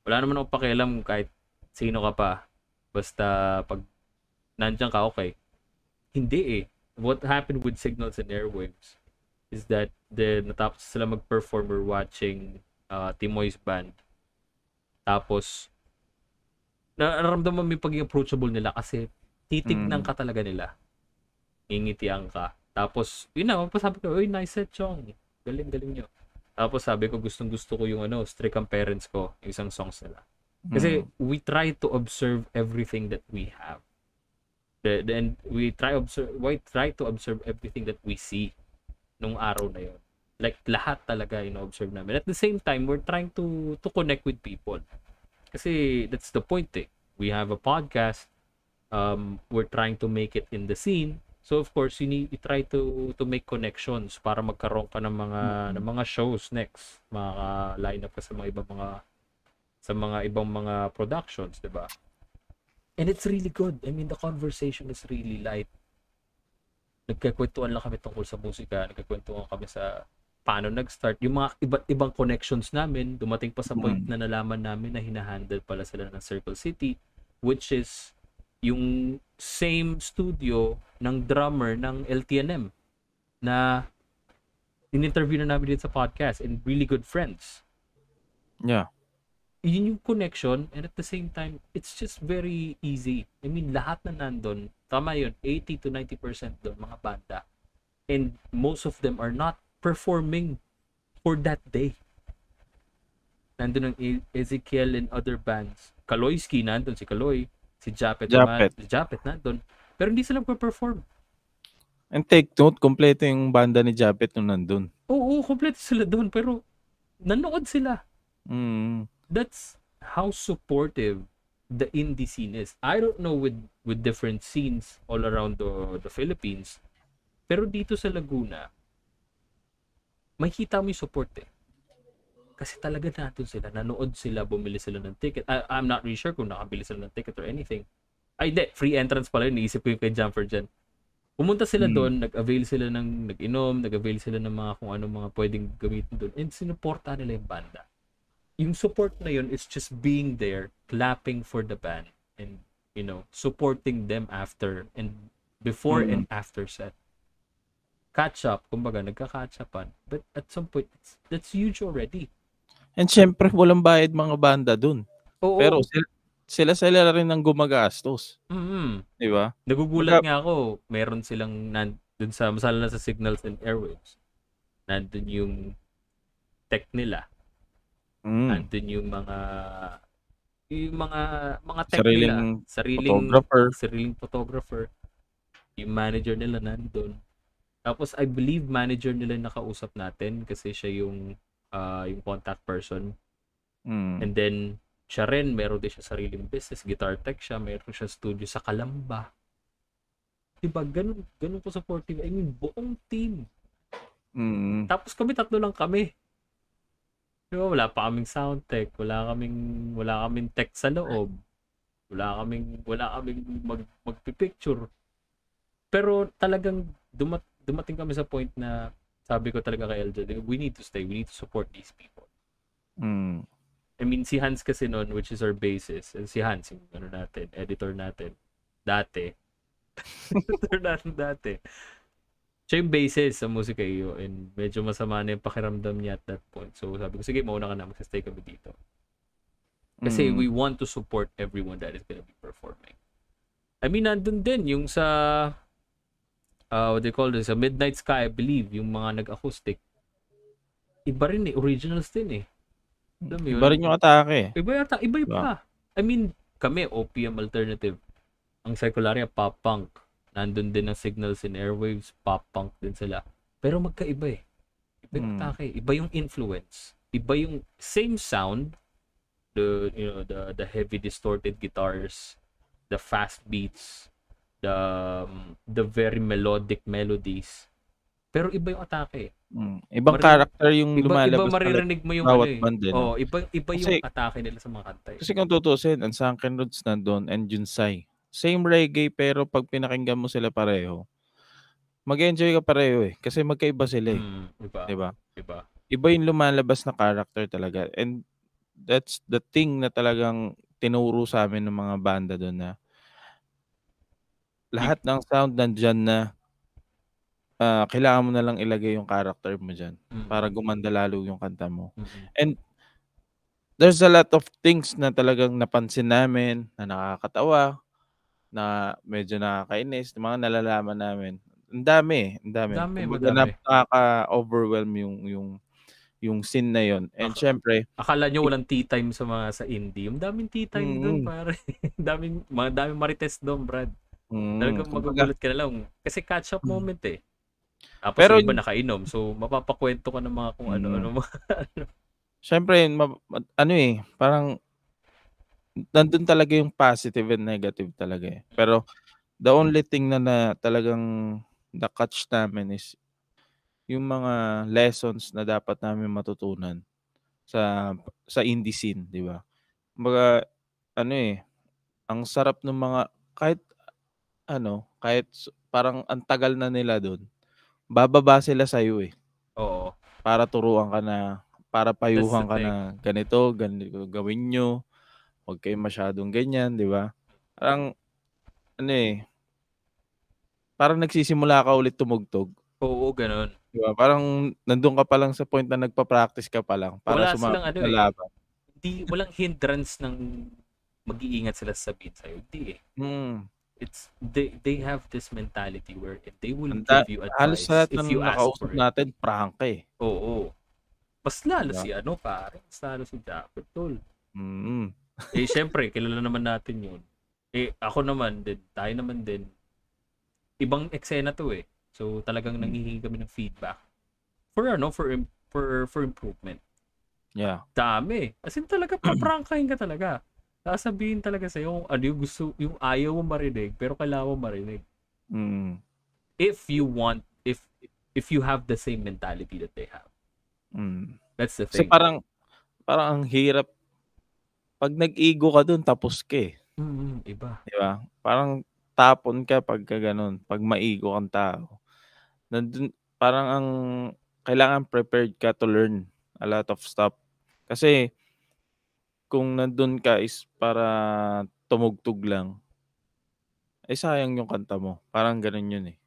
[SPEAKER 1] wala naman ako pakialam kahit sino ka pa. Basta pag nandiyan ka, okay. Hindi eh. What happened with Signals and Airwaves is that the natapos sila mag-perform or watching uh, Timoy's band. Tapos, nararamdaman mo yung pagiging approachable nila kasi titignan
[SPEAKER 2] Mm.
[SPEAKER 1] ka talaga nila. Ingitian ka. Tapos, yun na, sabi ko, uy, nice set, Chong. Galing, galing nyo. Tapos sabi ko, gustong gusto ko yung ano, Strict ang Parents ko, yung isang songs nila. Kasi
[SPEAKER 2] Mm.
[SPEAKER 1] we try to observe everything that we have. The, then we try observe, we try to observe everything that we see nung araw na yon. Like lahat talaga ino-observe namin. At the same time, we're trying to to connect with people. Kasi that's the point eh. We have a podcast. Um, we're trying to make it in the scene. So of course, you need you try to to make connections para magkaroon ka ng mga ng mga shows next. Maka-line up ka sa mga ibang mga sa mga ibang mga productions, 'di ba? And it's really good. I mean, the conversation is really light. Nagkakwentuhan lang kami tungkol sa musika, nagkakwentuhan kami sa paano nag-start. Yung mga iba't ibang connections namin, dumating pa sa point
[SPEAKER 2] Mm.
[SPEAKER 1] na nalaman namin na hinahandle pala sila ng Circle City, which is yung same studio ng drummer ng LTNM na in-interview na namin din sa podcast and really good friends
[SPEAKER 2] Yeah.
[SPEAKER 1] yun yung connection and at the same time it's just very easy I mean lahat na nandun tama yun 80 to 90% doon mga banda and most of them are not performing for that day nandun ang E- Ezekiel and other bands. Kaloyski nandun, si Kaloy. Si Japet,
[SPEAKER 2] Japet.
[SPEAKER 1] naman. Japet nandun. Pero hindi sila perform
[SPEAKER 2] And take note, kompleto yung banda ni Japet nung nandun.
[SPEAKER 1] Oo, kompleto sila doon. Pero nanood sila.
[SPEAKER 2] Mm.
[SPEAKER 1] That's how supportive the indie scene is. I don't know with with different scenes all around the the Philippines. Pero dito sa Laguna, makita mo yung support eh. Kasi talaga natin sila. Nanood sila, bumili sila ng ticket. I, I'm not really sure kung nakabili sila ng ticket or anything. Ay, hindi. Free entrance pala yun. Naisip ko yung kay Jumper dyan. Pumunta sila
[SPEAKER 2] Hmm.
[SPEAKER 1] doon, nag-avail sila ng, nag-inom, nag-avail sila ng mga kung ano mga pwedeng gamitin doon. And sinuporta nila yung banda. Yung support na yun is just being there, clapping for the band, and, you know, supporting them after and before
[SPEAKER 2] Mm.
[SPEAKER 1] and after set. Catch up, kumbaga, nagka-catch upan. But at some point, it's, that's huge already.
[SPEAKER 2] And syempre, walang bayad mga banda dun.
[SPEAKER 1] Oo.
[SPEAKER 2] Pero sila, sila sila rin ang gumagastos.
[SPEAKER 1] mm
[SPEAKER 2] Di ba?
[SPEAKER 1] Nagugulat
[SPEAKER 2] Baga-
[SPEAKER 1] nga ako, meron silang nan, dun sa, masala na sa signals and airwaves. Nandun yung tech nila.
[SPEAKER 2] Mm.
[SPEAKER 1] Nandun yung mga yung mga mga tech
[SPEAKER 2] Sariling
[SPEAKER 1] nila. Sariling
[SPEAKER 2] photographer.
[SPEAKER 1] Sariling photographer. Yung manager nila nandun. Tapos I believe manager nila nakausap natin kasi siya yung ah, yung contact person.
[SPEAKER 2] Mm.
[SPEAKER 1] And then siya rin, meron din siya sariling business, guitar tech siya, meron siya studio sa Kalamba. Diba, ganun, ganun po supportive. I mean, buong team.
[SPEAKER 2] Mm.
[SPEAKER 1] Tapos kami tatlo lang kami. Di ba, wala pa kaming sound tech, wala kaming wala kaming tech sa loob. Wala kaming wala kaming mag magpi-picture. Pero talagang dumat, dumating kami sa point na sabi ko talaga kay LJ, we need to stay, we need to support these people.
[SPEAKER 2] Mm.
[SPEAKER 1] I mean, si Hans kasi noon, which is our bassist, and si Hans, yung ano natin, editor natin, dati. editor natin dati. Siya yung bassist sa Musika iyo and medyo masama na yung pakiramdam niya at that point. So sabi ko, sige, mauna ka na, magsastay kami dito. Kasi
[SPEAKER 2] Mm.
[SPEAKER 1] we want to support everyone that is gonna be performing. I mean, nandun din yung sa, uh, what they call this, sa Midnight Sky, I believe, yung mga nag-acoustic. Iba rin eh, originals din eh. Alam mo yun?
[SPEAKER 2] Iba rin yung atake.
[SPEAKER 1] Iba yata, iba iba.
[SPEAKER 2] Diba?
[SPEAKER 1] I mean, kami, OPM alternative. Ang Secularia, pop punk. Nandun din ang signals and airwaves, pop punk din sila. Pero magkaiba eh. Iba yung
[SPEAKER 2] Hmm.
[SPEAKER 1] atake. Iba yung influence. Iba yung same sound. The, you know, the, the heavy distorted guitars, the fast beats, the, um, the very melodic melodies. Pero iba yung atake.
[SPEAKER 2] Mm. Ibang
[SPEAKER 1] Mari-
[SPEAKER 2] character yung
[SPEAKER 1] Iba, iba
[SPEAKER 2] lumalabas talaga.
[SPEAKER 1] maririnig mo yung
[SPEAKER 2] bawat
[SPEAKER 1] ano eh.
[SPEAKER 2] band eh?
[SPEAKER 1] Oh, iba, iba yung
[SPEAKER 2] Kasi-
[SPEAKER 1] atake nila sa mga kanta eh.
[SPEAKER 2] Kasi kung tutusin, ang Sunken Roots nandun and Junsai. Same reggae pero pag pinakinggan mo sila pareho, mag-enjoy ka pareho eh. Kasi magkaiba sila eh.
[SPEAKER 1] Mm, iba.
[SPEAKER 2] Di ba?
[SPEAKER 1] Iba.
[SPEAKER 2] Iba yung lumalabas na character talaga. And that's the thing na talagang tinuro sa amin ng mga banda doon na lahat ng sound nandyan na ah, kailangan mo na lang ilagay yung character mo dyan
[SPEAKER 1] Mm.
[SPEAKER 2] para gumanda lalo yung kanta mo.
[SPEAKER 1] Mm-mm.
[SPEAKER 2] there's a lot of things na talagang napansin namin na nakakatawa, na medyo nakakainis, mga nalalaman namin. Ang dami, ang dami.
[SPEAKER 1] Dami, madami.
[SPEAKER 2] Nakaka-overwhelm yung yung yung scene na yon. And
[SPEAKER 1] Aka-
[SPEAKER 2] syempre,
[SPEAKER 1] Akala nyo walang tea time sa mga sa indie. Yung daming tea time doon,
[SPEAKER 2] Mm.
[SPEAKER 1] pare. daming, mga daming marites doon, Brad.
[SPEAKER 2] Mm,
[SPEAKER 1] Talagang magugulat ka na lang. Kasi catch up
[SPEAKER 2] Mm.
[SPEAKER 1] moment eh. Tapos
[SPEAKER 2] Pero
[SPEAKER 1] iba nakainom. So, mapapakwento ka ng mga kung
[SPEAKER 2] Mm.
[SPEAKER 1] ano-ano. mga
[SPEAKER 2] syempre, ma- ma- ano eh, parang nandun talaga yung positive and negative talaga eh. Pero the only thing na, na talagang na-catch namin is yung mga lessons na dapat namin matutunan sa sa indie scene, di ba? Kumbaga, ano eh, ang sarap ng mga, kahit ano, kahit parang ang tagal na nila doon, bababa sila sa'yo eh
[SPEAKER 1] Oo.
[SPEAKER 2] para turuan ka na, para payuhan ka
[SPEAKER 1] thing.
[SPEAKER 2] na ganito, ganito gawin nyo, huwag kayo masyadong ganyan, di ba? Parang, ano eh, parang nagsisimula ka ulit tumugtog.
[SPEAKER 1] Oo, ganun.
[SPEAKER 2] Di ba? Parang nandun ka pa lang sa point na nagpa-practice ka pa lang para
[SPEAKER 1] Wala
[SPEAKER 2] sumama
[SPEAKER 1] silang ano
[SPEAKER 2] sa
[SPEAKER 1] eh.
[SPEAKER 2] laban.
[SPEAKER 1] Di, walang hindrance ng mag-iingat sila sa sabihin sa'yo. Hindi eh.
[SPEAKER 2] Mm.
[SPEAKER 1] It's, they, they have this mentality where if they will
[SPEAKER 2] Ang da-
[SPEAKER 1] give you advice,
[SPEAKER 2] lahat
[SPEAKER 1] if you ask for it.
[SPEAKER 2] natin, prangka eh.
[SPEAKER 1] Oo. Mas lalo
[SPEAKER 2] Diba?
[SPEAKER 1] si ano pare, mas lalo si Japet tol.
[SPEAKER 2] Mm.
[SPEAKER 1] Eh syempre, kilala naman natin yun. Eh ako naman din, tayo naman din. Ibang eksena to eh. So talagang
[SPEAKER 2] Mm.
[SPEAKER 1] nanghihingi kami ng feedback. For ano, for for for improvement.
[SPEAKER 2] Yeah.
[SPEAKER 1] Dami. As in talaga, paprangkahin ka talaga. Sasabihin talaga sa'yo kung ano yung gusto, yung ayaw mo marinig, pero kailangan mo marinig.
[SPEAKER 2] Mm.
[SPEAKER 1] If you want, if if you have the same mentality that they have.
[SPEAKER 2] Mm.
[SPEAKER 1] That's the
[SPEAKER 2] Kasi
[SPEAKER 1] thing.
[SPEAKER 2] parang parang ang hirap pag nag-ego ka dun tapos ka eh,
[SPEAKER 1] Mm, iba.
[SPEAKER 2] 'di ba? Parang tapon ka pagka gano'n, pag maigo kang tao. Nandun parang ang kailangan prepared ka to learn a lot of stuff. Kasi kung nandun ka is para tumugtog lang, eh sayang yung kanta mo. Parang gano'n yun eh.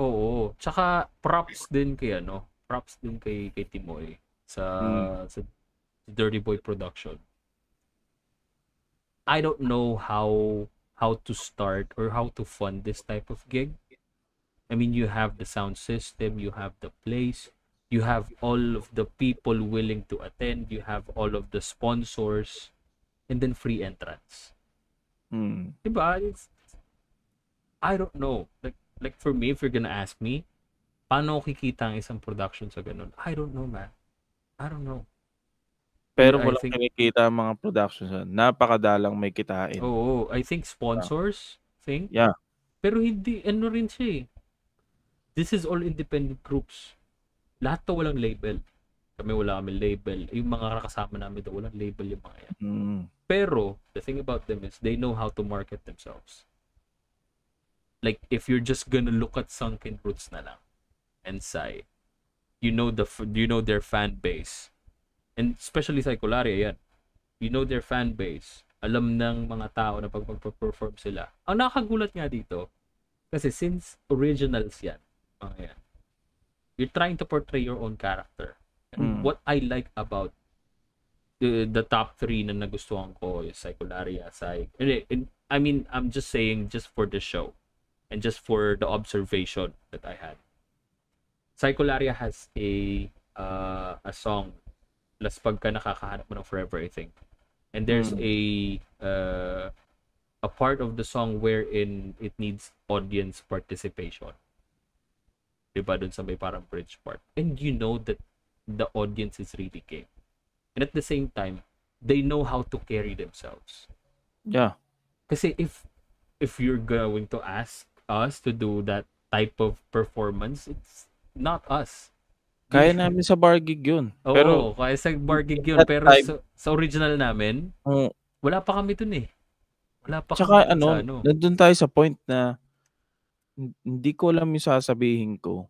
[SPEAKER 1] Oo. Tsaka props din kay ano, props din kay kay Timoy sa
[SPEAKER 2] Mm.
[SPEAKER 1] sa Dirty Boy Production. I don't know how how to start or how to fund this type of gig. I mean, you have the sound system, you have the place, you have all of the people willing to attend, you have all of the sponsors, and then free entrance.
[SPEAKER 2] Mm.
[SPEAKER 1] Diba? It's, I don't know. Like, like for me, if you're gonna ask me, paano kikita ang isang production sa ganun? I don't know, man. I don't know.
[SPEAKER 2] Pero
[SPEAKER 1] I
[SPEAKER 2] walang
[SPEAKER 1] think-
[SPEAKER 2] kinikita ang mga productions na napakadalang may kitain.
[SPEAKER 1] Oo, I think sponsors thing.
[SPEAKER 2] Yeah.
[SPEAKER 1] Pero hindi, ano rin siya eh. This is all independent groups. Lahat to walang label. Kami wala kami label. Yung mga kasama namin to, walang label yung mga yan.
[SPEAKER 2] Mm.
[SPEAKER 1] Pero, the thing about them is they know how to market themselves. Like, if you're just gonna look at Sunken Roots na lang and say, you know the you know their fan base. And especially sa Ecolaria, yan. You know their fan base. Alam ng mga tao na pag magpa-perform sila. Ang nakagulat nga dito, kasi since originals yan, mga yan, you're trying to portray your own character. And
[SPEAKER 2] Mm.
[SPEAKER 1] what I like about the, the top three na nagustuhan ko is Psycholaria, Psych. Hindi, in- I mean, I'm just saying just for the show and just for the observation that I had. Psycholaria has a uh, a song las pagka nakakahanap mo ng Forever, I think. And there's
[SPEAKER 2] Mm.
[SPEAKER 1] a uh, a part of the song wherein it needs audience participation. Diba dun sa may parang bridge part. And you know that the audience is really game. And at the same time, they know how to carry themselves.
[SPEAKER 2] Yeah.
[SPEAKER 1] Kasi if if you're going to ask us to do that type of performance, it's not us.
[SPEAKER 2] Kaya namin sa bar gig yun.
[SPEAKER 1] Oo,
[SPEAKER 2] Pero,
[SPEAKER 1] kaya sa bar gig yun. Pero
[SPEAKER 2] time-
[SPEAKER 1] sa, sa original namin,
[SPEAKER 2] oh,
[SPEAKER 1] wala pa kami dun eh. Wala pa
[SPEAKER 2] tsaka
[SPEAKER 1] kami
[SPEAKER 2] ano,
[SPEAKER 1] sa ano.
[SPEAKER 2] nandun tayo sa point na hindi ko alam yung sasabihin ko.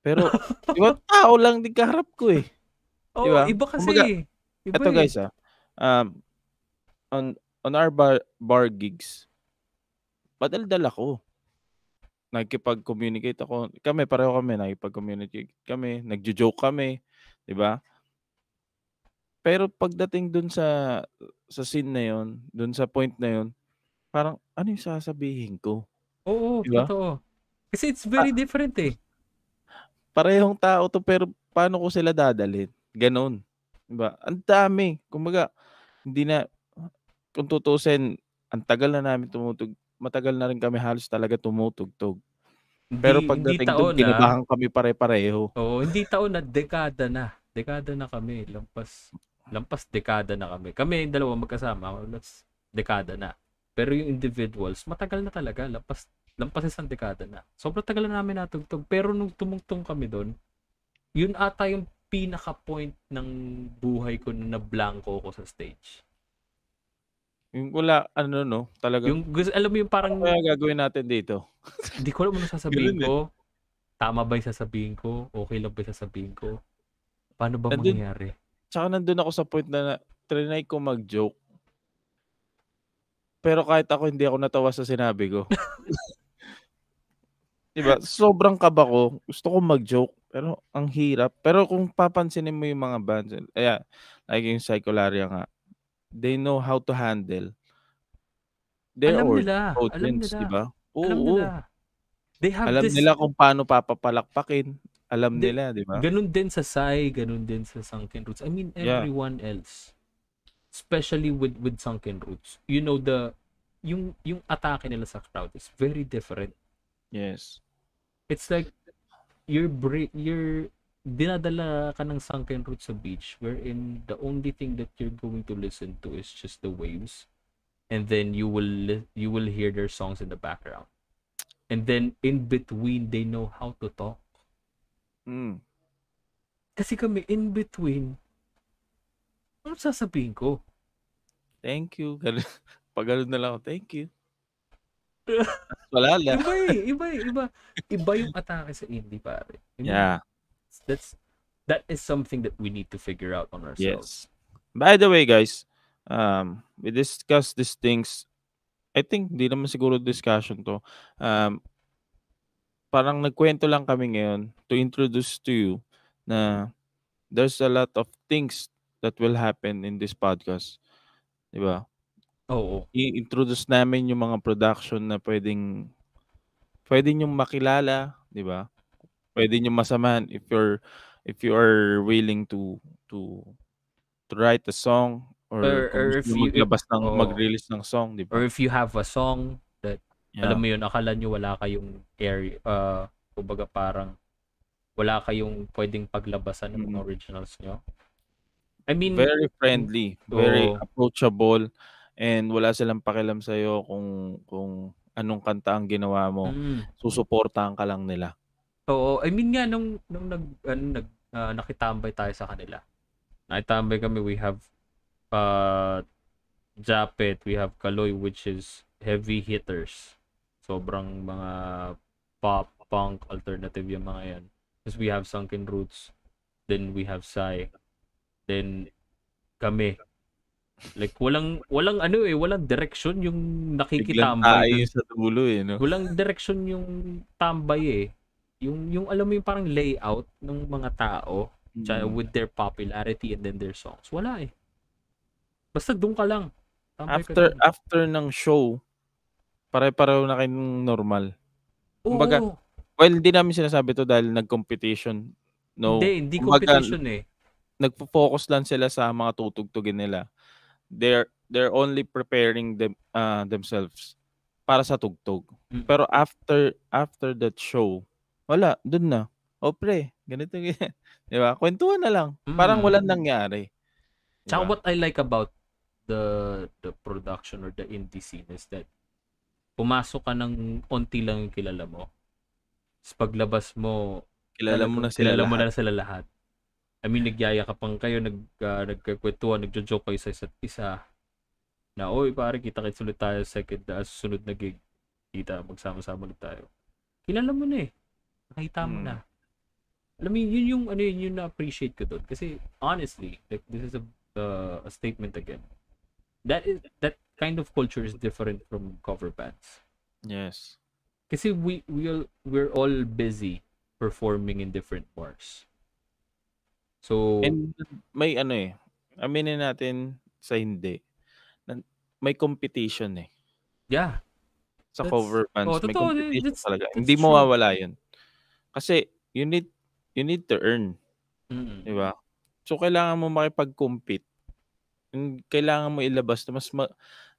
[SPEAKER 2] Pero, di ba, tao lang din kaharap ko eh.
[SPEAKER 1] Oo,
[SPEAKER 2] diba?
[SPEAKER 1] iba kasi.
[SPEAKER 2] Kumbaga,
[SPEAKER 1] iba
[SPEAKER 2] Ito
[SPEAKER 1] eh.
[SPEAKER 2] guys ah, um, on, on our bar, bar gigs, padaldal ako. Nakikipag-communicate ako. Kami, pareho kami, nakikipag-communicate kami, nagjo-joke kami, di ba? Pero pagdating dun sa sa scene na yon, dun sa point na yon, parang ano yung sasabihin ko?
[SPEAKER 1] Oo,
[SPEAKER 2] Diba?
[SPEAKER 1] totoo. Kasi it's very different eh.
[SPEAKER 2] Parehong tao to pero paano ko sila dadalhin? Ganon. Diba? Ang dami. Kumbaga, hindi na, kung tutusin, ang tagal na namin tumutug. Matagal na rin kami halos talaga tumutugtog. Pero
[SPEAKER 1] Hindi-
[SPEAKER 2] pagdating
[SPEAKER 1] hindi
[SPEAKER 2] doon,
[SPEAKER 1] ah.
[SPEAKER 2] kinabahan kami pare-pareho.
[SPEAKER 1] Oo, hindi taon na dekada na. Dekada na kami. Lampas lampas dekada na kami. Kami yung dalawa magkasama, lampas dekada na. Pero yung individuals, matagal na talaga. Lampas lampas isang dekada na. Sobrang tagal na namin natugtog. Pero nung tumugtong kami doon, yun ata yung pinaka-point ng buhay ko na blanco ko sa stage.
[SPEAKER 2] Yung wala, ano no, talaga.
[SPEAKER 1] Yung, gusto- alam mo yung parang,
[SPEAKER 2] ano gagawin natin dito?
[SPEAKER 1] hindi ko alam ano sasabihin
[SPEAKER 2] Ganun eh.
[SPEAKER 1] ko. Tama ba yung sasabihin ko? Okay lang ba yung sasabihin ko? Paano ba
[SPEAKER 2] Nandun-
[SPEAKER 1] mangyayari?
[SPEAKER 2] Tsaka nandun ako sa point na, na trinay ko mag-joke. Pero kahit ako, hindi ako natawa sa sinabi ko. diba? Sobrang kaba ko. Gusto ko mag-joke. Pero ang hirap. Pero kung papansinin mo yung mga bands, ayan, like yung Psycholaria nga, they know how to handle their
[SPEAKER 1] alam nila. Alam
[SPEAKER 2] audience,
[SPEAKER 1] nila.
[SPEAKER 2] diba? Oo,
[SPEAKER 1] Alam
[SPEAKER 2] oo.
[SPEAKER 1] nila. They have
[SPEAKER 2] Alam
[SPEAKER 1] this
[SPEAKER 2] nila kung paano papapalakpakin. alam
[SPEAKER 1] Di-
[SPEAKER 2] nila, di ba?
[SPEAKER 1] Ganun din sa Sai, ganun din sa Sunken Roots. I mean,
[SPEAKER 2] Yeah.
[SPEAKER 1] everyone else. Especially with with Sunken Roots. You know, the yung yung atake nila sa crowd is very different.
[SPEAKER 2] Yes.
[SPEAKER 1] It's like you're bra- you're dinadala ka ng Sunken Roots sa beach wherein the only thing that you're going to listen to is just the waves and then you will you will hear their songs in the background. And then in between they know how to talk.
[SPEAKER 2] Mm.
[SPEAKER 1] Kasi kami, in between, ano sasabihin ko?
[SPEAKER 2] Thank you. Pag na lang ako, thank you. Wala lang.
[SPEAKER 1] Iba eh, iba eh, iba. Iba yung atake sa indie, pare. I mean,
[SPEAKER 2] Yeah.
[SPEAKER 1] That's, that is something that we need to figure out on ourselves.
[SPEAKER 2] Yes. By the way, guys, um, we discussed these things. I think di naman siguro discussion to. Um, parang nagkwento lang kami ngayon to introduce to you na there's a lot of things that will happen in this podcast. Di ba?
[SPEAKER 1] Oo.
[SPEAKER 2] I-introduce namin yung mga production na pwedeng pwede nyo makilala, di ba? Pwede nyo masamahan if you're if you are willing to to to write a song or,
[SPEAKER 1] Or- or if you-
[SPEAKER 2] maglabas ng
[SPEAKER 1] oo.
[SPEAKER 2] mag-release ng song, di ba?
[SPEAKER 1] Or if you have a song that,
[SPEAKER 2] Yeah.
[SPEAKER 1] alam mo yun, akala nyo wala kayong area, uh, kumbaga parang, wala kayong pwedeng paglabasan ng mga
[SPEAKER 2] Mm.
[SPEAKER 1] originals nyo. I mean,
[SPEAKER 2] very friendly, very approachable and wala silang pakialam sa kung kung anong kanta ang ginawa mo.
[SPEAKER 1] mm,
[SPEAKER 2] Susuportahan ka lang nila.
[SPEAKER 1] Oo, I mean nga nung nung nag ano, nag ah, nakitambay tayo sa kanila. Nakitambay kami, we have uh Japet, we have Kaloy which is heavy hitters. Sobrang mga pop, punk, alternative yung mga yan. Tapos we have Sunken Roots. Then we have Sai. Then kami. Like walang walang ano eh, walang direction yung
[SPEAKER 2] Biglang
[SPEAKER 1] nakikitambay. dun
[SPEAKER 2] sa dulo eh, no?
[SPEAKER 1] walang direction yung tambay eh. Yung yung alam mo yung parang layout ng mga tao
[SPEAKER 2] Mm.
[SPEAKER 1] with their popularity and then their songs. Wala eh. Basta doon ka lang. Tambay ka
[SPEAKER 2] After
[SPEAKER 1] dun.
[SPEAKER 2] after ng show, pare-pareho na kayong normal.
[SPEAKER 1] Oo,
[SPEAKER 2] kumbaga, Well, hindi namin sinasabi to dahil nag-competition. No.
[SPEAKER 1] hindi, hindi
[SPEAKER 2] kumbaga,
[SPEAKER 1] competition eh.
[SPEAKER 2] nagfo-focus lang sila sa mga tutugtugin nila. They're they're only preparing them uh, themselves para sa tugtog.
[SPEAKER 1] Mm.
[SPEAKER 2] Pero after after that show, wala, dun na. O pre, ganito ganyan. 'Di ba? Kwentuhan na lang. Parang
[SPEAKER 1] Mm.
[SPEAKER 2] walang nangyari. 'Di
[SPEAKER 1] Tsaka what I like about the the production or the indie scene is that pumasok ka ng onti lang yung kilala mo. Tapos paglabas mo,
[SPEAKER 2] kilala mo na sila
[SPEAKER 1] kilala mo
[SPEAKER 2] lahat.
[SPEAKER 1] na sila lahat. I mean, nagyayakapan kayo, nag, uh, nagkakwentuhan, nagjo-joke kayo sa isa't isa. Na, oy, pare, kita kits ulit tayo sa second, uh, susunod na gig. Kita, magsama-sama ulit tayo. Kilala mo na eh. Nakita mo
[SPEAKER 2] Hmm.
[SPEAKER 1] na. Alam mo, yun yung, ano yun, yung na-appreciate ko doon. Kasi, honestly, like, this is a, uh, a statement again. That is, that kind of culture is different from cover bands.
[SPEAKER 2] Yes.
[SPEAKER 1] Kasi we we all we're all busy performing in different bars. So
[SPEAKER 2] And may ano eh, aminin natin sa hindi. na- May competition eh.
[SPEAKER 1] yeah,
[SPEAKER 2] Sa
[SPEAKER 1] That's-
[SPEAKER 2] cover bands,
[SPEAKER 1] oh,
[SPEAKER 2] may
[SPEAKER 1] totoo,
[SPEAKER 2] competition
[SPEAKER 1] that's-
[SPEAKER 2] talaga.
[SPEAKER 1] that's
[SPEAKER 2] Hindi
[SPEAKER 1] true.
[SPEAKER 2] mawawala 'yun. Kasi you need you need to earn,
[SPEAKER 1] mm,
[SPEAKER 2] 'di ba? So kailangan mo makipag-compete. And Kailangan mo ilabas na mas ma-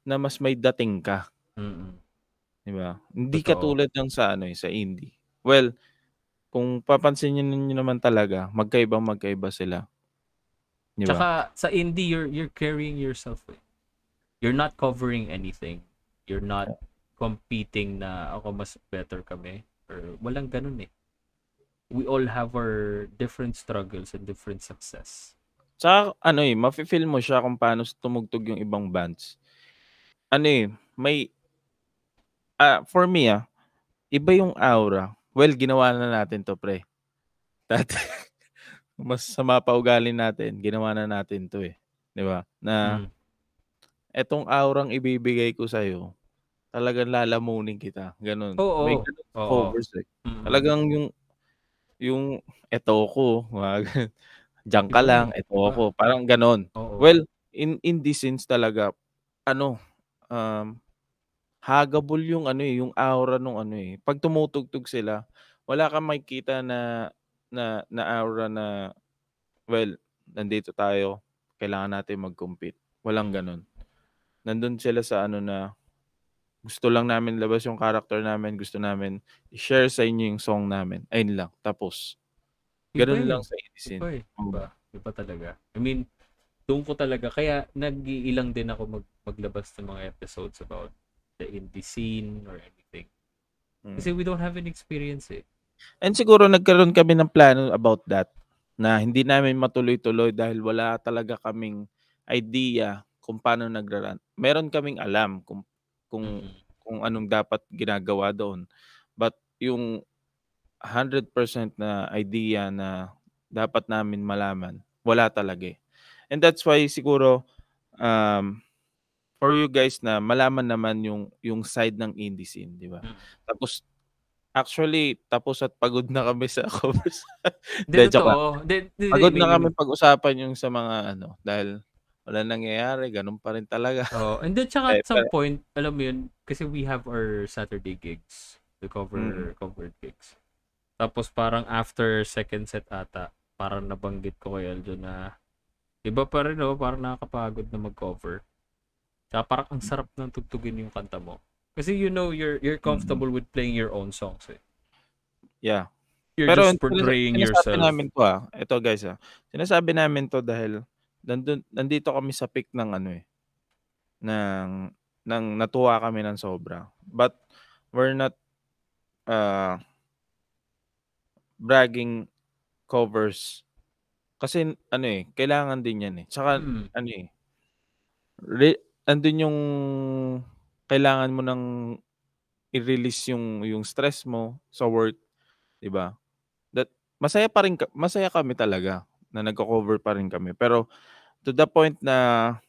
[SPEAKER 2] na mas may dating ka,
[SPEAKER 1] mm,
[SPEAKER 2] 'di ba? Hindi
[SPEAKER 1] Totoo.
[SPEAKER 2] katulad ng sa ano eh, sa indie. Well, kung papansinin niyo naman talaga, magkaibang magkaiba sila. 'Di ba?
[SPEAKER 1] Tsaka sa indie you're you're carrying yourself. Eh. You're not covering anything. You're not competing na ako mas better kami or walang ganun eh. We all have our different struggles and different success.
[SPEAKER 2] Tsaka ano eh, mafe-feel mo siya kung paano tumugtog yung ibang bands. Ano eh, may ah for me ah, iba yung aura. Well, ginawa na natin to, pre. Dati mas sama pa ugali natin, ginawa na natin to eh. 'Di ba? Na
[SPEAKER 1] Mm.
[SPEAKER 2] etong aurang ibibigay ko sa talagang lalamunin kita. Ganun.
[SPEAKER 1] Oo,
[SPEAKER 2] May ganun
[SPEAKER 1] oo.
[SPEAKER 2] covers eh.
[SPEAKER 1] Mm.
[SPEAKER 2] Talagang yung yung eto ko, ganun. Diyan ka lang, eto ako. Parang ganon.
[SPEAKER 1] Oo.
[SPEAKER 2] Well, in in this sense talaga, ano, um, hagabol yung ano eh, yung aura nung ano eh. Pag tumutugtog sila, wala kang makikita na na na aura na, well, nandito tayo, kailangan natin mag-compete, walang gano'n. Nandun sila sa ano na, gusto lang namin ilabas yung character namin, gusto namin i-share sa inyo yung song namin, ayun lang, tapos.
[SPEAKER 1] Iba eh,
[SPEAKER 2] lang sa scene.
[SPEAKER 1] iba eh,
[SPEAKER 2] Oo.
[SPEAKER 1] iba, iba talaga. I mean, doon ko talaga, kaya nag-iilang din ako mag, maglabas ng mga episodes about the indie scene or anything.
[SPEAKER 2] Mm.
[SPEAKER 1] Kasi we don't have any experience eh.
[SPEAKER 2] And siguro nagkaroon kami ng plano about that, na hindi namin matuloy-tuloy dahil wala talaga kaming idea kung paano nagra-run. Meron kaming alam kung kung
[SPEAKER 1] Mm.
[SPEAKER 2] kung anong dapat ginagawa doon. But yung 100% na idea na dapat namin malaman, wala talaga eh. And that's why siguro, um, for you guys na malaman naman yung yung side ng indie scene, 'di ba?
[SPEAKER 1] Mm.
[SPEAKER 2] Tapos actually, tapos at pagod na kami sa covers.
[SPEAKER 1] Hindi, totoo.
[SPEAKER 2] Pagod na kami pag-usapan yung sa mga ano, dahil walang nangyayari, ganun pa rin talaga.
[SPEAKER 1] Oh, and then tsaka at some point, alam mo yun, kasi we have our Saturday gigs, the cover
[SPEAKER 2] Mm.
[SPEAKER 1] covered gigs. Tapos parang after second set ata, parang nabanggit ko kay Aljo na iba pa rin oh, parang nakakapagod na mag-cover. Tsaka parang ang sarap ng tugtugin yung kanta mo. Kasi you know you're you're comfortable with playing your own songs eh.
[SPEAKER 2] Yeah.
[SPEAKER 1] You're
[SPEAKER 2] Pero
[SPEAKER 1] just portraying
[SPEAKER 2] sinasabi
[SPEAKER 1] yourself.
[SPEAKER 2] namin to ah. Ito guys ah. Sinasabi namin to dahil nandun, nandito kami sa peak ng ano eh. Ng, ng natuwa kami ng sobra. But we're not uh, bragging covers. Kasi ano eh, kailangan din yan eh. Tsaka
[SPEAKER 1] Mm.
[SPEAKER 2] ano eh, re, andun yung kailangan mo nang i-release yung yung stress mo sa work, 'di ba? That masaya pa rin masaya kami talaga na nagko-cover pa rin kami. Pero to the point na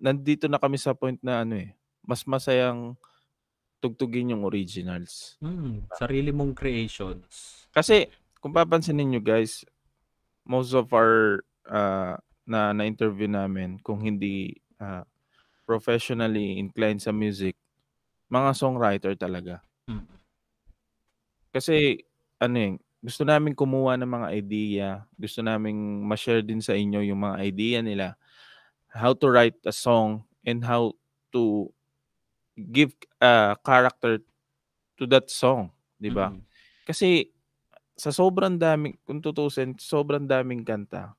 [SPEAKER 2] nandito na kami sa point na ano eh, mas masayang tugtugin yung originals.
[SPEAKER 1] Mm, sarili mong creations.
[SPEAKER 2] Kasi kung papansinin niyo guys, most of our uh, na na-interview namin kung hindi uh, professionally inclined sa music, mga songwriter talaga.
[SPEAKER 1] Mm.
[SPEAKER 2] Kasi ano eh, gusto namin kumuha ng mga idea, gusto naming ma-share din sa inyo yung mga idea nila, how to write a song and how to give a character to that song, 'di ba?
[SPEAKER 1] Mm.
[SPEAKER 2] Kasi sa sobrang daming kung tutusin, sobrang daming kanta.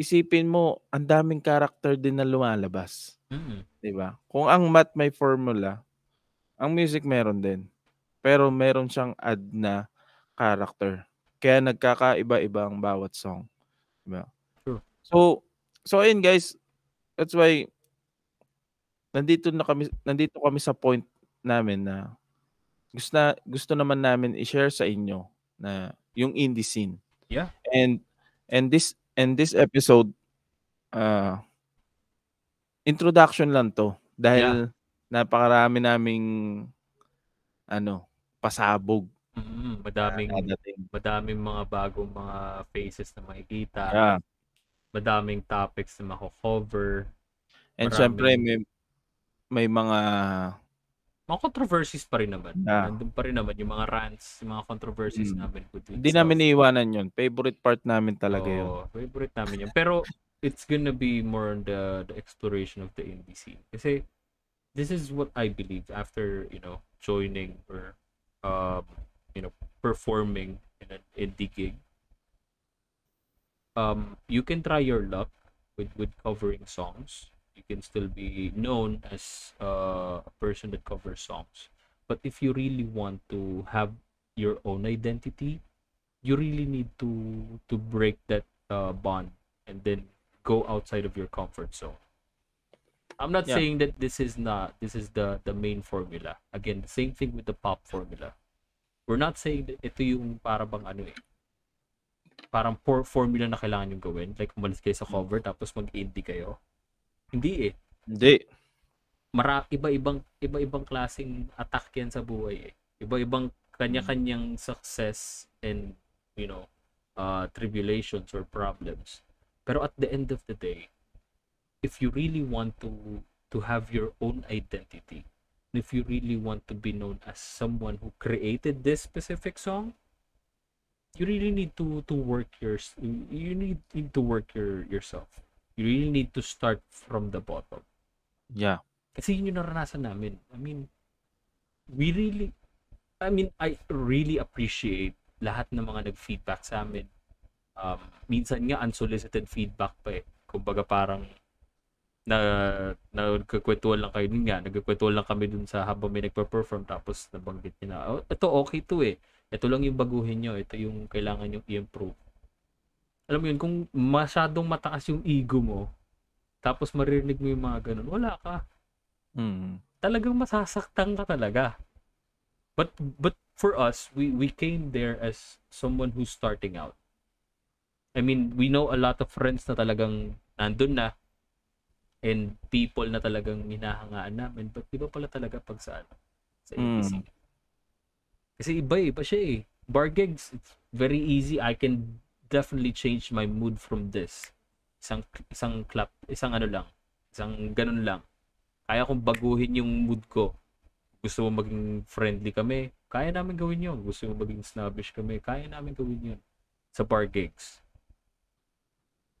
[SPEAKER 2] Isipin mo, ang daming character din na lumalabas,
[SPEAKER 1] Mm.
[SPEAKER 2] 'di ba? Kung ang math may formula, ang music meron din. Pero meron siyang add na character. Kaya nagkakaiba-iba ang bawat song, 'di ba?
[SPEAKER 1] True.
[SPEAKER 2] So, so ayun guys, that's why nandito na kami nandito kami sa point namin na gusto na, gusto naman namin i-share sa inyo na yung indie scene.
[SPEAKER 1] Yeah.
[SPEAKER 2] And and this and this episode uh introduction lang to dahil napakarami naming ano pasabog
[SPEAKER 1] Mm,
[SPEAKER 2] na
[SPEAKER 1] madaming
[SPEAKER 2] dadating.
[SPEAKER 1] madaming mga bagong mga faces na makikita.
[SPEAKER 2] Yeah.
[SPEAKER 1] Madaming topics na mako-cover.
[SPEAKER 2] And
[SPEAKER 1] Maraming-
[SPEAKER 2] syempre may may mga
[SPEAKER 1] Mga controversies pa rin naman.
[SPEAKER 2] Yeah.
[SPEAKER 1] Nandun pa rin naman yung mga rants, yung mga controversies
[SPEAKER 2] Mm.
[SPEAKER 1] namin.
[SPEAKER 2] hindi namin iiwanan yun. Favorite part namin talaga yun.
[SPEAKER 1] Oo, favorite namin yun. Pero it's gonna be more on the the exploration of the indie scene. Kasi this is what I believe after, you know, joining or um, you know, performing in an indie gig. Um, you can try your luck with with covering songs. You can still be known as uh, a person that covers songs. But if you really want to have your own identity, you really need to to break that uh, bond and then go outside of your comfort zone. I'm not
[SPEAKER 2] Yeah.
[SPEAKER 1] saying that this is not this is the the main formula. Again, the same thing with the pop formula. We're not saying that ito yung para bang ano eh. Parang for formula na kailangan yung gawin. Like umalis kayo sa cover tapos mag-indie kayo. Hindi eh.
[SPEAKER 2] Hindi.
[SPEAKER 1] Mara iba-ibang iba-ibang klaseng attack yan sa buhay eh. Iba-ibang kanya-kanyang success and you know, uh tribulations or problems. Pero at the end of the day, if you really want to to have your own identity, and if you really want to be known as someone who created this specific song, you really need to to work your you need, need to work your yourself. You really need to start from the bottom.
[SPEAKER 2] Yeah.
[SPEAKER 1] Kasi yun yung naranasan namin. I mean, we really, I mean, I really appreciate lahat ng mga nag-feedback sa amin. Um, minsan nga unsolicited feedback pa eh. Kumbaga parang na nagkukwentuhan lang kayo dun nga, nagkukwentuhan lang kami dun sa habang may nagpa-perform tapos nabanggit niya na, oh, ito okay to eh. Ito lang yung baguhin nyo, ito yung kailangan yung i-improve. Alam mo yun, kung masyadong mataas yung ego mo, tapos maririnig mo yung mga ganun, wala ka.
[SPEAKER 2] Mm.
[SPEAKER 1] Talagang masasaktan ka talaga. But but for us, we we came there as someone who's starting out. I mean, we know a lot of friends na talagang nandun na and people na talagang hinahangaan namin. But iba pala talaga pag sa ano, sa APC.
[SPEAKER 2] Mm.
[SPEAKER 1] Kasi iba eh, iba siya eh. Bar gigs, it's very easy. I can definitely change my mood from this. Isang isang clap, isang ano lang, isang ganun lang. Kaya kong baguhin yung mood ko. Gusto mo maging friendly kami, kaya namin gawin yun. Gusto mo maging snobbish kami, kaya namin gawin yun. Sa bar gigs.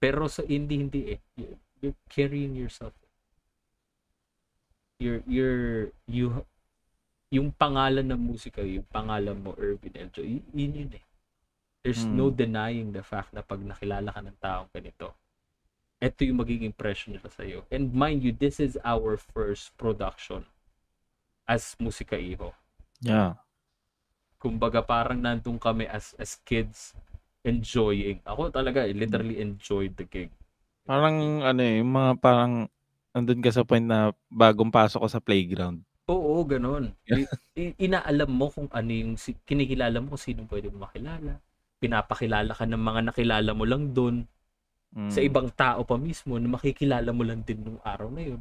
[SPEAKER 1] Pero sa indie, hindi eh. You- You're carrying yourself. You're, you're, you, yung pangalan ng musika, yung pangalan mo, Irvin Eljo, yun yun eh. There's
[SPEAKER 2] Mm.
[SPEAKER 1] no denying the fact na pag nakilala ka ng taong ganito, ito yung magiging impression nila sa'yo. And mind you, this is our first production as Musika Iho.
[SPEAKER 2] Yeah.
[SPEAKER 1] Kumbaga parang nandun kami as as kids enjoying. Ako talaga, literally enjoyed the gig.
[SPEAKER 2] Parang ano eh, yung mga parang andun ka sa point na bagong pasok ko sa playground.
[SPEAKER 1] Oo, ganun. I- inaalam mo kung ano yung, kinikilala mo kung sino pwede mo makilala. Pinapakilala ka ng mga nakilala mo lang doon.
[SPEAKER 2] Mm.
[SPEAKER 1] Sa ibang tao pa mismo na makikilala mo lang din nung araw na yun.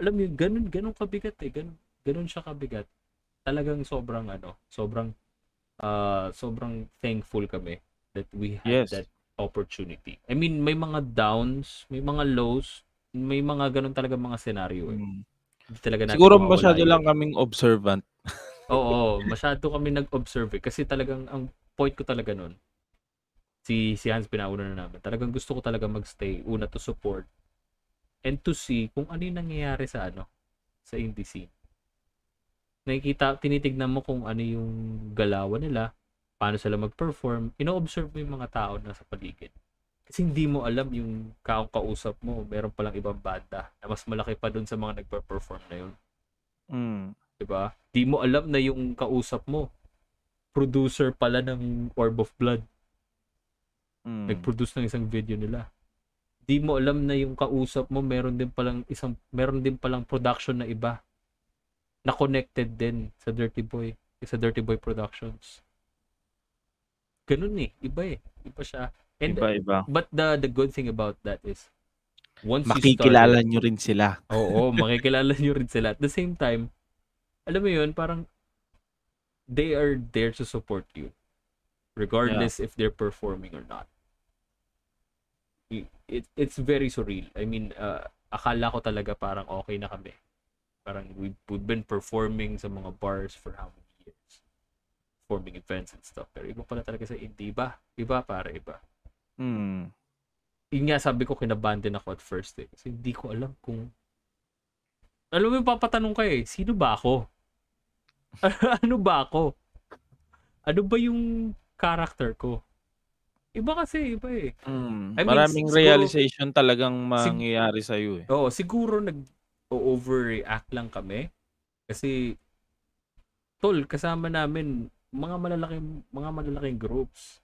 [SPEAKER 1] Alam mo yun, ganun, ganun kabigat eh. Ganun, ganun siya kabigat. Talagang sobrang ano, sobrang, uh, sobrang thankful kami that we had
[SPEAKER 2] Yes.
[SPEAKER 1] that opportunity. I mean, may mga downs, may mga lows, may mga ganun talaga mga scenario eh.
[SPEAKER 2] Mm.
[SPEAKER 1] Hindi talaga natin
[SPEAKER 2] Siguro masyado
[SPEAKER 1] yun.
[SPEAKER 2] lang kaming observant.
[SPEAKER 1] Oo, masyado kami nag-observe eh. Kasi talagang ang point ko talaga nun, si, si Hans pinauna na namin. Talagang gusto ko talaga magstay. Una to support and to see kung ano yung nangyayari sa ano, sa indie scene. Nakikita, tinitignan mo kung ano yung galawan nila, paano sila mag-perform, ino-observe mo yung mga tao na sa paligid. Kasi hindi mo alam yung kaong kausap mo, meron palang ibang banda na mas malaki pa dun sa mga nagpa-perform na yun.
[SPEAKER 2] Mm.
[SPEAKER 1] 'di ba? Di mo alam na yung kausap mo producer pala ng Orb of Blood.
[SPEAKER 2] Mm.
[SPEAKER 1] Nag-produce ng isang video nila. Di mo alam na yung kausap mo meron din palang isang meron din palang production na iba na connected din sa Dirty Boy, sa Dirty Boy Productions. Ganun eh, iba eh. Iba siya. And
[SPEAKER 2] Iba-iba.
[SPEAKER 1] but the the good thing about that is once you
[SPEAKER 2] Makikilala
[SPEAKER 1] started,
[SPEAKER 2] nyo rin sila.
[SPEAKER 1] Oo, makikilala nyo rin sila. At the same time, alam mo yun, parang they are there to support you. Regardless if they're performing or not. It, it's very surreal. I mean, uh, akala ko talaga parang okay na kami. Parang we've, we've been performing sa mga bars for how many years? Performing events and stuff. Pero iba pala talaga sa indie. Iba. Iba para iba
[SPEAKER 2] Mm.
[SPEAKER 1] yun nga sabi ko kinabahan din ako at first eh. Kasi hindi ko alam kung alam mo yung papatanong ka eh, sino ba ako? ano ba ako? Ano ba yung character ko? Iba kasi, iba eh.
[SPEAKER 2] Mm.
[SPEAKER 1] I mean,
[SPEAKER 2] Maraming
[SPEAKER 1] siguro-
[SPEAKER 2] realization talagang mangyayari sa iyo eh.
[SPEAKER 1] Oo, siguro nag-overreact lang kami. Kasi, tol, kasama namin mga malalaking, mga malalaking groups.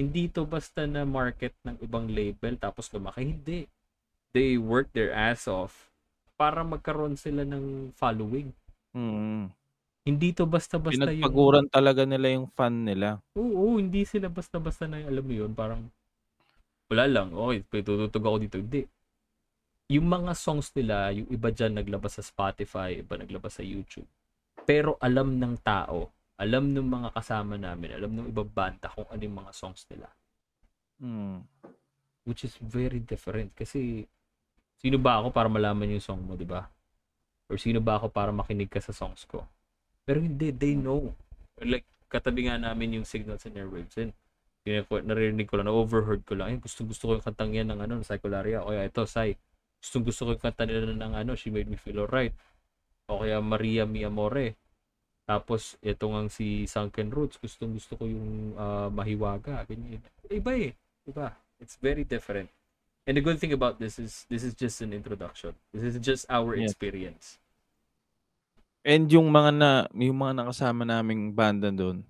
[SPEAKER 1] Hindi to basta na market ng ibang label tapos lumaki. Hindi. They work their ass off para magkaroon sila ng following.
[SPEAKER 2] Mm.
[SPEAKER 1] Hindi to basta-basta yung...
[SPEAKER 2] Pinagpaguran talaga nila yung fan nila.
[SPEAKER 1] Oo, hindi sila basta-basta na alam mo yun, parang wala lang, okay, tututog ako dito. Hindi. Yung mga songs nila, yung iba dyan naglabas sa Spotify, iba naglabas sa YouTube. Pero alam ng tao, alam ng mga kasama namin, alam ng ibang banda kung ano yung mga songs nila.
[SPEAKER 2] Mm.
[SPEAKER 1] Which is very different. Kasi, sino ba ako para malaman yung song mo, di ba? Or sino ba ako para makinig ka sa songs ko? Pero hindi, they know. Like, katabi nga namin yung signals and airwaves. And yun, narinig ko lang, na-overheard ko lang, eh, gusto gusto ko yung kantang yan ng ano, Psycholaria. O ito, Sai, gusto gusto ko yung kanta nila ng ano, She Made Me Feel Alright. O kaya Maria Mi Amore. Tapos, ito nga si Sunken Roots, gusto gusto ko yung uh, Mahiwaga. Ganyan. Iba eh. Iba. It's very different. And the good thing about this is, this is just an introduction. This is just our
[SPEAKER 2] Yeah.
[SPEAKER 1] experience.
[SPEAKER 2] And yung mga na yung mga nakasama naming banda doon,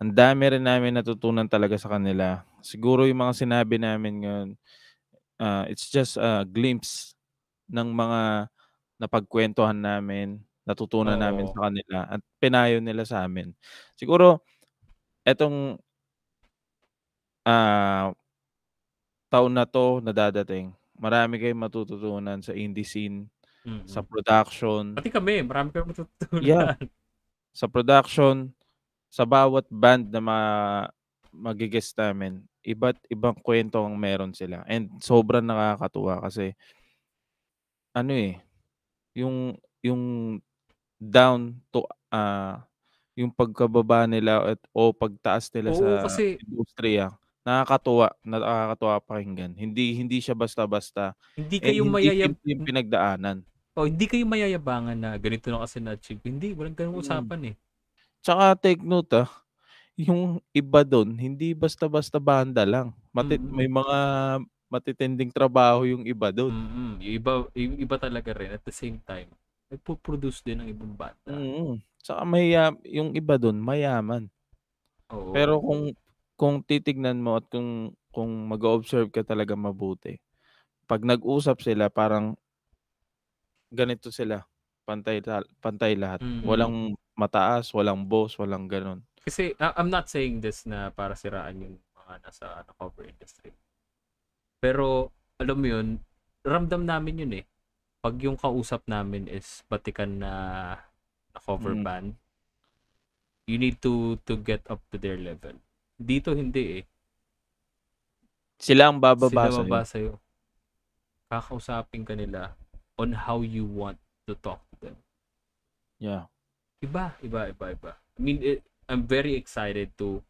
[SPEAKER 2] ang dami rin namin natutunan talaga sa kanila. Siguro yung mga sinabi namin ngayon, ah, it's just a glimpse ng mga napagkuwentuhan namin, natutunan namin
[SPEAKER 1] Oo.
[SPEAKER 2] sa kanila at pinayo nila sa amin. Siguro etong ah, taon na 'to na dadating, marami kayong matututunan sa indie scene, sa
[SPEAKER 1] Mm.
[SPEAKER 2] production.
[SPEAKER 1] Pati kami, marami kami matututunan.
[SPEAKER 2] Yeah. Sa production, sa bawat band na ma magi-guest namin, iba't ibang kuwento ang meron sila and sobrang nakakatuwa kasi ano, eh, yung yung down to ah, yung pagkababa nila at o pagtaas nila
[SPEAKER 1] Oo,
[SPEAKER 2] sa
[SPEAKER 1] kasi
[SPEAKER 2] industriya, nakakatuwa, nakakatuwa pakinggan. Hindi hindi siya basta-basta
[SPEAKER 1] hindi
[SPEAKER 2] and
[SPEAKER 1] kayo
[SPEAKER 2] hindi
[SPEAKER 1] mayayab
[SPEAKER 2] simple yung pinagdaanan.
[SPEAKER 1] Oh, hindi kayo mayayabangan na ganito na kasi na-achieve. Hindi, walang ganung
[SPEAKER 2] Mm.
[SPEAKER 1] usapan eh.
[SPEAKER 2] Tsaka take note, ah, yung iba dun hindi basta-basta banda lang. Mati
[SPEAKER 1] Mm.
[SPEAKER 2] may mga matitinding trabaho yung iba dun.
[SPEAKER 1] Mm, yung iba yung iba talaga rin at the same time, nagpo-produce din ng ibang banda.
[SPEAKER 2] Mm. Tsaka maya yung iba dun mayaman.
[SPEAKER 1] Oo.
[SPEAKER 2] Pero kung kung titignan mo at kung kung mag-o-observe ka talaga mabuti, 'pag nag-usap sila parang ganito sila, pantay pantay lahat.
[SPEAKER 1] Mm.
[SPEAKER 2] Walang mataas, walang boss, walang gano'n.
[SPEAKER 1] Kasi ah, I'm not saying this na para siraan yung mga nasa ano, cover industry. Pero alam mo yun, ramdam namin yun eh. Pag yung kausap namin is batikan na, na cover
[SPEAKER 2] Mm.
[SPEAKER 1] band, you need to to get up to their level. Dito hindi eh.
[SPEAKER 2] Sila ang bababa
[SPEAKER 1] Sila
[SPEAKER 2] sa'yo.
[SPEAKER 1] baba sa'yo. Kakausapin ka nila on how you want to talk to them.
[SPEAKER 2] Yeah.
[SPEAKER 1] Iba, iba, iba, iba. I mean, it, I'm very excited to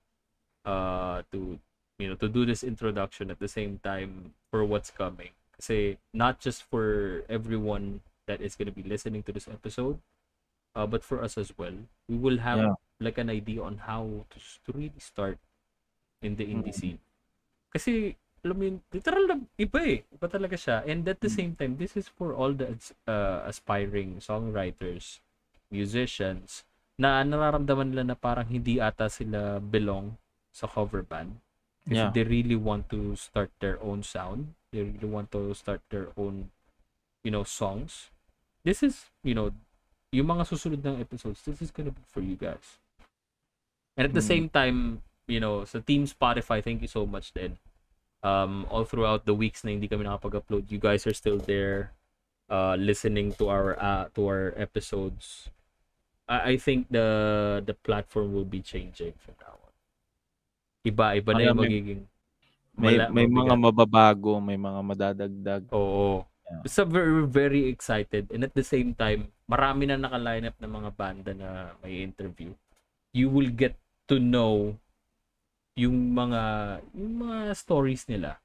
[SPEAKER 1] uh to you know to do this introduction at the same time for what's coming. Say not just for everyone that is going to be listening to this episode, uh, but for us as well. We will have
[SPEAKER 2] Yeah.
[SPEAKER 1] like an idea on how to, to really start in the indie
[SPEAKER 2] Mm.
[SPEAKER 1] scene. Kasi alam yun, literal na iba eh. Iba talaga siya. And at the same time, this is for all the uh, aspiring songwriters, musicians, na nararamdaman nila na parang hindi ata sila belong sa cover band. Kasi
[SPEAKER 2] Yeah.
[SPEAKER 1] they really want to start their own sound. They really want to start their own, you know, songs. This is, you know, yung mga susunod ng episodes, this is gonna be for you guys. And at the
[SPEAKER 2] Mm.
[SPEAKER 1] same time, you know, sa Team Spotify, thank you so much din. Um, all throughout the weeks na hindi kami nakapag-upload, you guys are still there uh, listening to our uh, to our episodes. I, I think the the platform will be changing from now on. Iba, iba na yung magiging
[SPEAKER 2] May
[SPEAKER 1] mala-
[SPEAKER 2] may mga mababago, may mga madadagdag.
[SPEAKER 1] Oo.
[SPEAKER 2] Yeah.
[SPEAKER 1] Basta very, very excited. And at the same time, marami na naka-line up ng mga banda na may interview. You will get to know yung mga yung mga stories nila.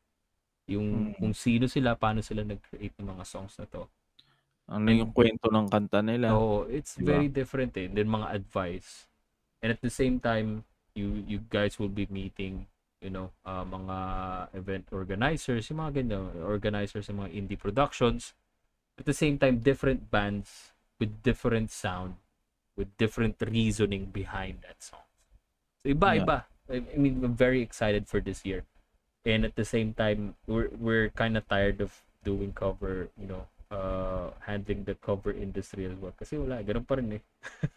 [SPEAKER 1] Yung
[SPEAKER 2] Mm.
[SPEAKER 1] kung sino sila, paano sila nag-create ng mga songs na to.
[SPEAKER 2] Ano yung kwento ng kanta nila.
[SPEAKER 1] So, it's
[SPEAKER 2] Diba?
[SPEAKER 1] very different eh. Then mga advice. And at the same time, you you guys will be meeting, you know, uh, mga event organizers, yung mga ganyan, organizers ng mga indie productions. At the same time, different bands with different sound, with different reasoning behind that song. So, iba,
[SPEAKER 2] Yeah.
[SPEAKER 1] iba. I mean, I'm very excited for this year. And at the same time, we're we're kind of tired of doing cover, you know, uh, handling the cover industry as well. Kasi wala, ganun pa rin eh.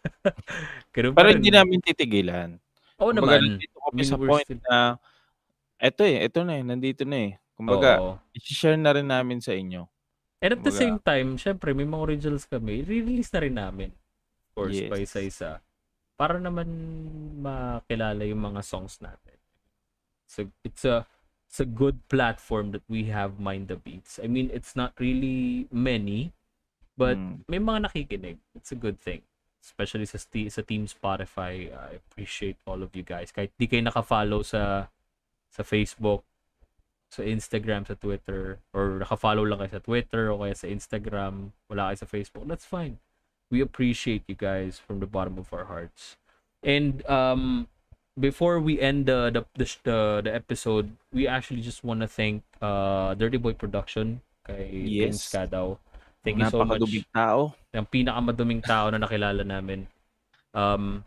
[SPEAKER 1] ganun pa
[SPEAKER 2] Pero
[SPEAKER 1] rin.
[SPEAKER 2] hindi namin titigilan.
[SPEAKER 1] Oo
[SPEAKER 2] Kumbaga,
[SPEAKER 1] naman.
[SPEAKER 2] nandito kami
[SPEAKER 1] I mean,
[SPEAKER 2] sa point
[SPEAKER 1] still-
[SPEAKER 2] na eto eh, eto na eh, nandito na eh. Kumbaga,
[SPEAKER 1] Oo.
[SPEAKER 2] i-share na rin namin sa inyo.
[SPEAKER 1] And at the
[SPEAKER 2] Kumbaga-
[SPEAKER 1] same time, syempre, may mga originals kami, re-release na rin namin. Of course,
[SPEAKER 2] Yes.
[SPEAKER 1] pa isa-isa. Para naman makilala yung mga songs natin. So, it's a it's a good platform that we have Mind the Beats. I mean, it's not really many, but
[SPEAKER 2] Mm.
[SPEAKER 1] may mga nakikinig. It's a good thing. especially sa, sa Team Spotify. I appreciate all of you guys. Kahit di kayo naka-follow sa sa Facebook, sa Instagram, sa Twitter, or naka-follow lang kayo sa Twitter o kaya sa Instagram, wala kayo sa Facebook, that's fine. We appreciate you guys from the bottom of our hearts. And um before we end the the the, the, the episode, we actually just want to thank uh Dirty Boy Production kay
[SPEAKER 2] Yes.
[SPEAKER 1] Vince Cadaw. Thank you so much.
[SPEAKER 2] Tao.
[SPEAKER 1] Ang pinakamaduming tao na nakilala namin. Um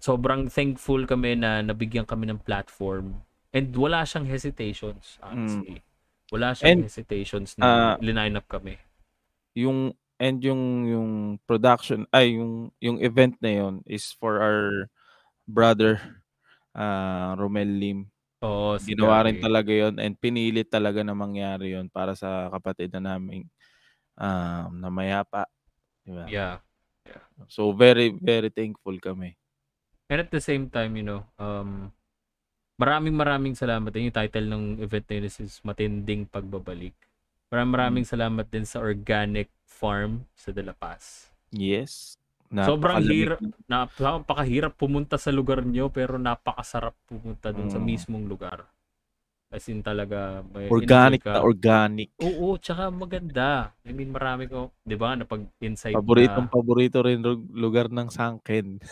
[SPEAKER 1] sobrang thankful kami na nabigyan kami ng platform and wala siyang hesitations honestly. Wala siyang
[SPEAKER 2] Mm. And,
[SPEAKER 1] hesitations na
[SPEAKER 2] ah,
[SPEAKER 1] line up kami.
[SPEAKER 2] Yung and yung yung production ay yung yung event na yon is for our brother uh, Romel Lim.
[SPEAKER 1] Oo,
[SPEAKER 2] Ginawa rin talaga yon and pinilit talaga na mangyari yon para sa kapatid na naming um, na mayapa. Diba?
[SPEAKER 1] Yeah.
[SPEAKER 2] So very very thankful kami.
[SPEAKER 1] And at the same time, you know, um, maraming maraming salamat. Yung title ng event na yun is, is Matinding Pagbabalik. Maraming maraming salamat din sa Organic Farm sa De La Paz.
[SPEAKER 2] Yes.
[SPEAKER 1] Sobrang
[SPEAKER 2] Napakalamig
[SPEAKER 1] hirap, napakahirap pumunta sa lugar nyo pero napakasarap pumunta dun sa
[SPEAKER 2] Mm.
[SPEAKER 1] mismong lugar. As in talaga, may
[SPEAKER 2] Organic na organic.
[SPEAKER 1] Oo, tsaka maganda. I mean, marami ko, di ba, napag inside
[SPEAKER 2] Paboritong
[SPEAKER 1] na,
[SPEAKER 2] paborito rin lugar ng Sangken.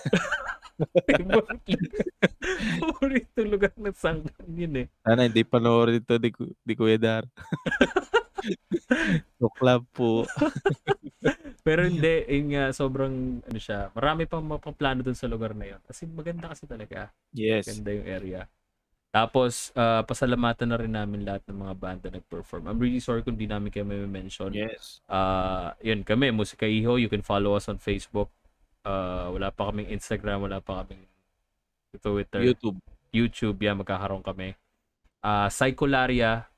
[SPEAKER 1] paborito lugar ng sangkan yun eh.
[SPEAKER 2] Sana hindi panoorin ito di, di Kuya Dar. so club po.
[SPEAKER 1] Pero hindi, yun nga, sobrang, ano siya, marami pang mapaplano dun sa lugar na yun. Kasi maganda kasi talaga.
[SPEAKER 2] Yes.
[SPEAKER 1] Ganda yung area. Tapos, ah, pasalamatan na rin namin lahat ng mga banda nag-perform. I'm really sorry kung di namin kayo may mention.
[SPEAKER 2] Yes.
[SPEAKER 1] Ah, yun kami, Musika Iho. You can follow us on Facebook. Ah, wala pa kaming Instagram, wala pa kaming Twitter.
[SPEAKER 2] YouTube.
[SPEAKER 1] YouTube, yan, magkakaroon kami. Ah, Psycholaria,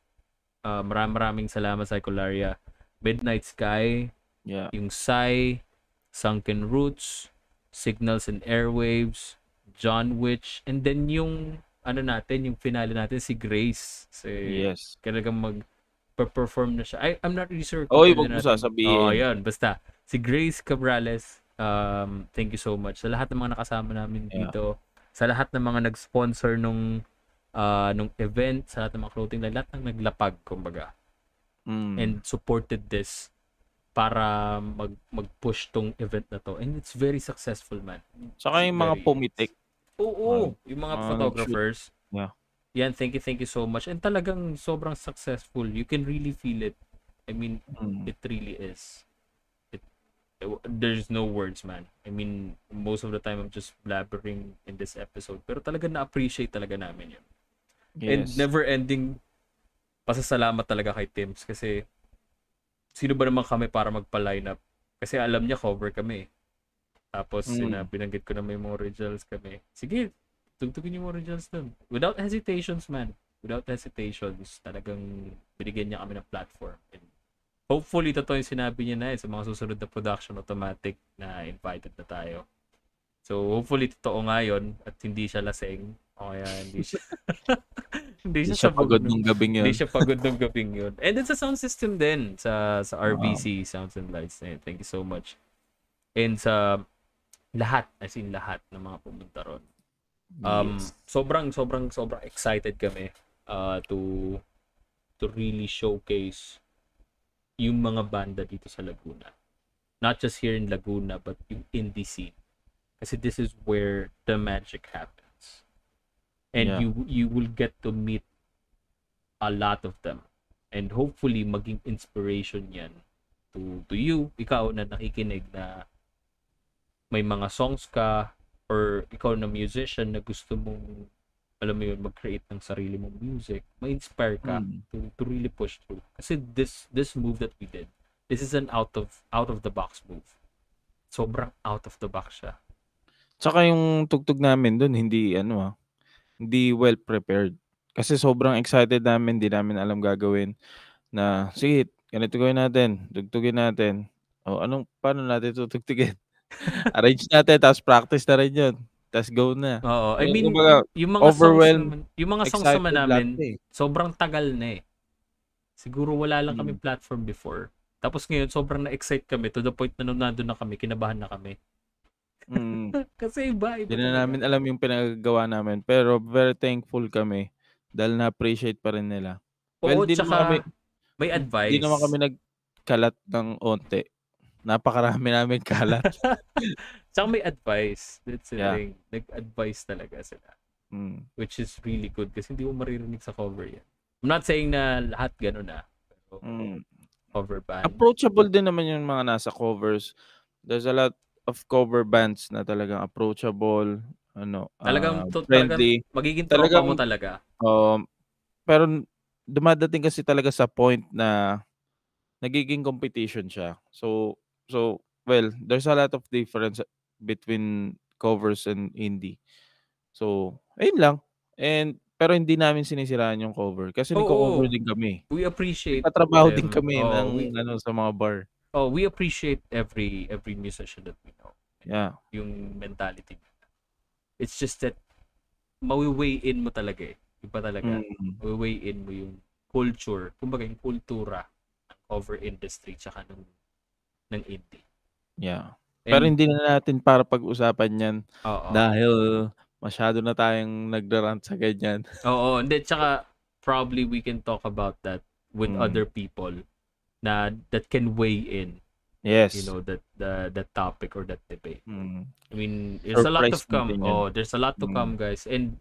[SPEAKER 1] ah, maraming maraming salamat, Psycholaria. Midnight Sky,
[SPEAKER 2] Yeah.
[SPEAKER 1] yung Psy, Sunken Roots, Signals and Airwaves, John Witch, and then yung, ano natin, yung finale natin, si Grace. Si,
[SPEAKER 2] Yes.
[SPEAKER 1] Talagang mag, perform na siya. I, I'm not really sure.
[SPEAKER 2] Oy, wag mo sasabihin.
[SPEAKER 1] Oo, yun. Basta, si Grace Cabrales, um, thank you so much. Sa lahat ng mga nakasama namin
[SPEAKER 2] Yeah.
[SPEAKER 1] dito, sa lahat ng mga nag-sponsor nung, ah, nung event, sa lahat ng mga clothing line, lahat ng naglapag, kumbaga,
[SPEAKER 2] Mm.
[SPEAKER 1] and supported this para mag mag-push tong event na to. And it's very successful, man.
[SPEAKER 2] Saka yung mga
[SPEAKER 1] Very-
[SPEAKER 2] pumitik.
[SPEAKER 1] Oo, yung mga
[SPEAKER 2] mga
[SPEAKER 1] photographers.
[SPEAKER 2] Yeah.
[SPEAKER 1] Yan, thank you, thank you so much. And talagang sobrang successful. You can really feel it. I mean,
[SPEAKER 2] Mm.
[SPEAKER 1] it really is. It, there's no words, man. I mean, most of the time I'm just blabbering in this episode. Pero talaga na-appreciate talaga namin yun. And
[SPEAKER 2] Yes.
[SPEAKER 1] never ending pasasalamat talaga kay Tims kasi sino ba naman kami para magpa-line up? Kasi alam niya cover kami. Tapos
[SPEAKER 2] Mm.
[SPEAKER 1] yun na, binanggit ko na may mga originals kami. Sige, tugtugin yung originals dun. Without hesitations, man. Without hesitations, talagang binigyan niya kami ng platform. And hopefully, totoo yung sinabi niya na eh, sa mga susunod na production automatic na invited na tayo. So, hopefully, totoo nga yun at hindi siya lasing. O kaya hindi siya... hindi siya,
[SPEAKER 2] siya pagod nung gabing yun.
[SPEAKER 1] hindi siya pagod ng gabing yun. And then sa sound system din, sa sa RBC Sounds and Lights. Eh, thank you so much. And sa lahat, as in lahat ng mga pumunta ron. Um,
[SPEAKER 2] Yes.
[SPEAKER 1] sobrang, sobrang, sobrang excited kami uh, to to really showcase yung mga banda dito sa Laguna. Not just here in Laguna, but yung indie scene. Kasi this is where the magic happens. And
[SPEAKER 2] Yeah.
[SPEAKER 1] you you will get to meet a lot of them. And hopefully maging inspiration 'yan to to you, ikaw na nakikinig na may mga songs ka or ikaw na musician na gusto mong alam mo yun, mag-create ng sarili mong music, ma-inspire ka
[SPEAKER 2] Mm.
[SPEAKER 1] to, to really push through. Kasi this this move that we did, this is an out of out of the box move. Sobrang out of the box siya.
[SPEAKER 2] Tsaka yung tugtog namin dun, hindi ano ah, hindi well prepared. Kasi sobrang excited namin, hindi namin alam gagawin na, sige, ganito gawin natin, tugtugin natin. O anong, paano natin tutugtugin? Arrange natin, tapos practice na rin yun. Tapos go na.
[SPEAKER 1] Oo. I mean,
[SPEAKER 2] kumbaga,
[SPEAKER 1] yung mga
[SPEAKER 2] overwhelmed,
[SPEAKER 1] songs naman, yung mga songs naman namin,
[SPEAKER 2] eh.
[SPEAKER 1] sobrang tagal na eh. Siguro wala lang kami
[SPEAKER 2] Mm.
[SPEAKER 1] platform before. Tapos ngayon, sobrang na-excite kami to the point na nung nandun na kami, kinabahan na kami.
[SPEAKER 2] Mm.
[SPEAKER 1] Kasi iba, iba
[SPEAKER 2] Di na namin alam yung pinagagawa namin, pero very thankful kami dahil na-appreciate pa rin nila. Well,
[SPEAKER 1] Oo,
[SPEAKER 2] di naman kami
[SPEAKER 1] tsaka may
[SPEAKER 2] di naman kami
[SPEAKER 1] advice.
[SPEAKER 2] nagkalat ng onti. Napakarami naming kalat.
[SPEAKER 1] Tsaka may advice. That's the
[SPEAKER 2] Yeah.
[SPEAKER 1] thing. Nag-advise talaga sila.
[SPEAKER 2] Mm.
[SPEAKER 1] Which is really good kasi hindi mo maririnig sa cover yan. I'm not saying na lahat ganun na. Pero
[SPEAKER 2] Mm.
[SPEAKER 1] cover band.
[SPEAKER 2] Approachable din naman yung mga nasa covers. There's a lot of cover bands na talagang approachable, ano,
[SPEAKER 1] Talagang,
[SPEAKER 2] ah,
[SPEAKER 1] to, talagang
[SPEAKER 2] friendly.
[SPEAKER 1] magiging tropa mo talaga.
[SPEAKER 2] um, pero dumadating kasi talaga sa point na nagiging competition siya. So so well, there's a lot of difference between covers and indie. So, ayun lang. And pero hindi namin sinisiraan yung cover kasi nagko-cover
[SPEAKER 1] Oo.
[SPEAKER 2] din kami.
[SPEAKER 1] We appreciate
[SPEAKER 2] Nagtatrabaho din kami
[SPEAKER 1] Oo,
[SPEAKER 2] ng
[SPEAKER 1] we,
[SPEAKER 2] ano sa mga bar.
[SPEAKER 1] Oh, we appreciate every every musician that we know.
[SPEAKER 2] Yeah.
[SPEAKER 1] Yung mentality. It's just that mawi-weigh in mo talaga eh. Iba talaga.
[SPEAKER 2] Mm.
[SPEAKER 1] Mawi-weigh in mo yung culture, kumbaga yung kultura ng cover industry tsaka ng ng indie.
[SPEAKER 2] Yeah. Pero
[SPEAKER 1] And,
[SPEAKER 2] hindi na natin para pag-usapan 'yan
[SPEAKER 1] oo.
[SPEAKER 2] dahil masyado na tayong nagrarant sa ganyan.
[SPEAKER 1] Oo, hindi tsaka probably we can talk about that with
[SPEAKER 2] Mm.
[SPEAKER 1] other people na that can weigh in,
[SPEAKER 2] Yes.
[SPEAKER 1] you know, that the that topic or that debate.
[SPEAKER 2] Mm.
[SPEAKER 1] I mean, there's a lot
[SPEAKER 2] Surprise
[SPEAKER 1] of come.
[SPEAKER 2] yan.
[SPEAKER 1] Oh, there's a lot to
[SPEAKER 2] Mm.
[SPEAKER 1] come, guys. And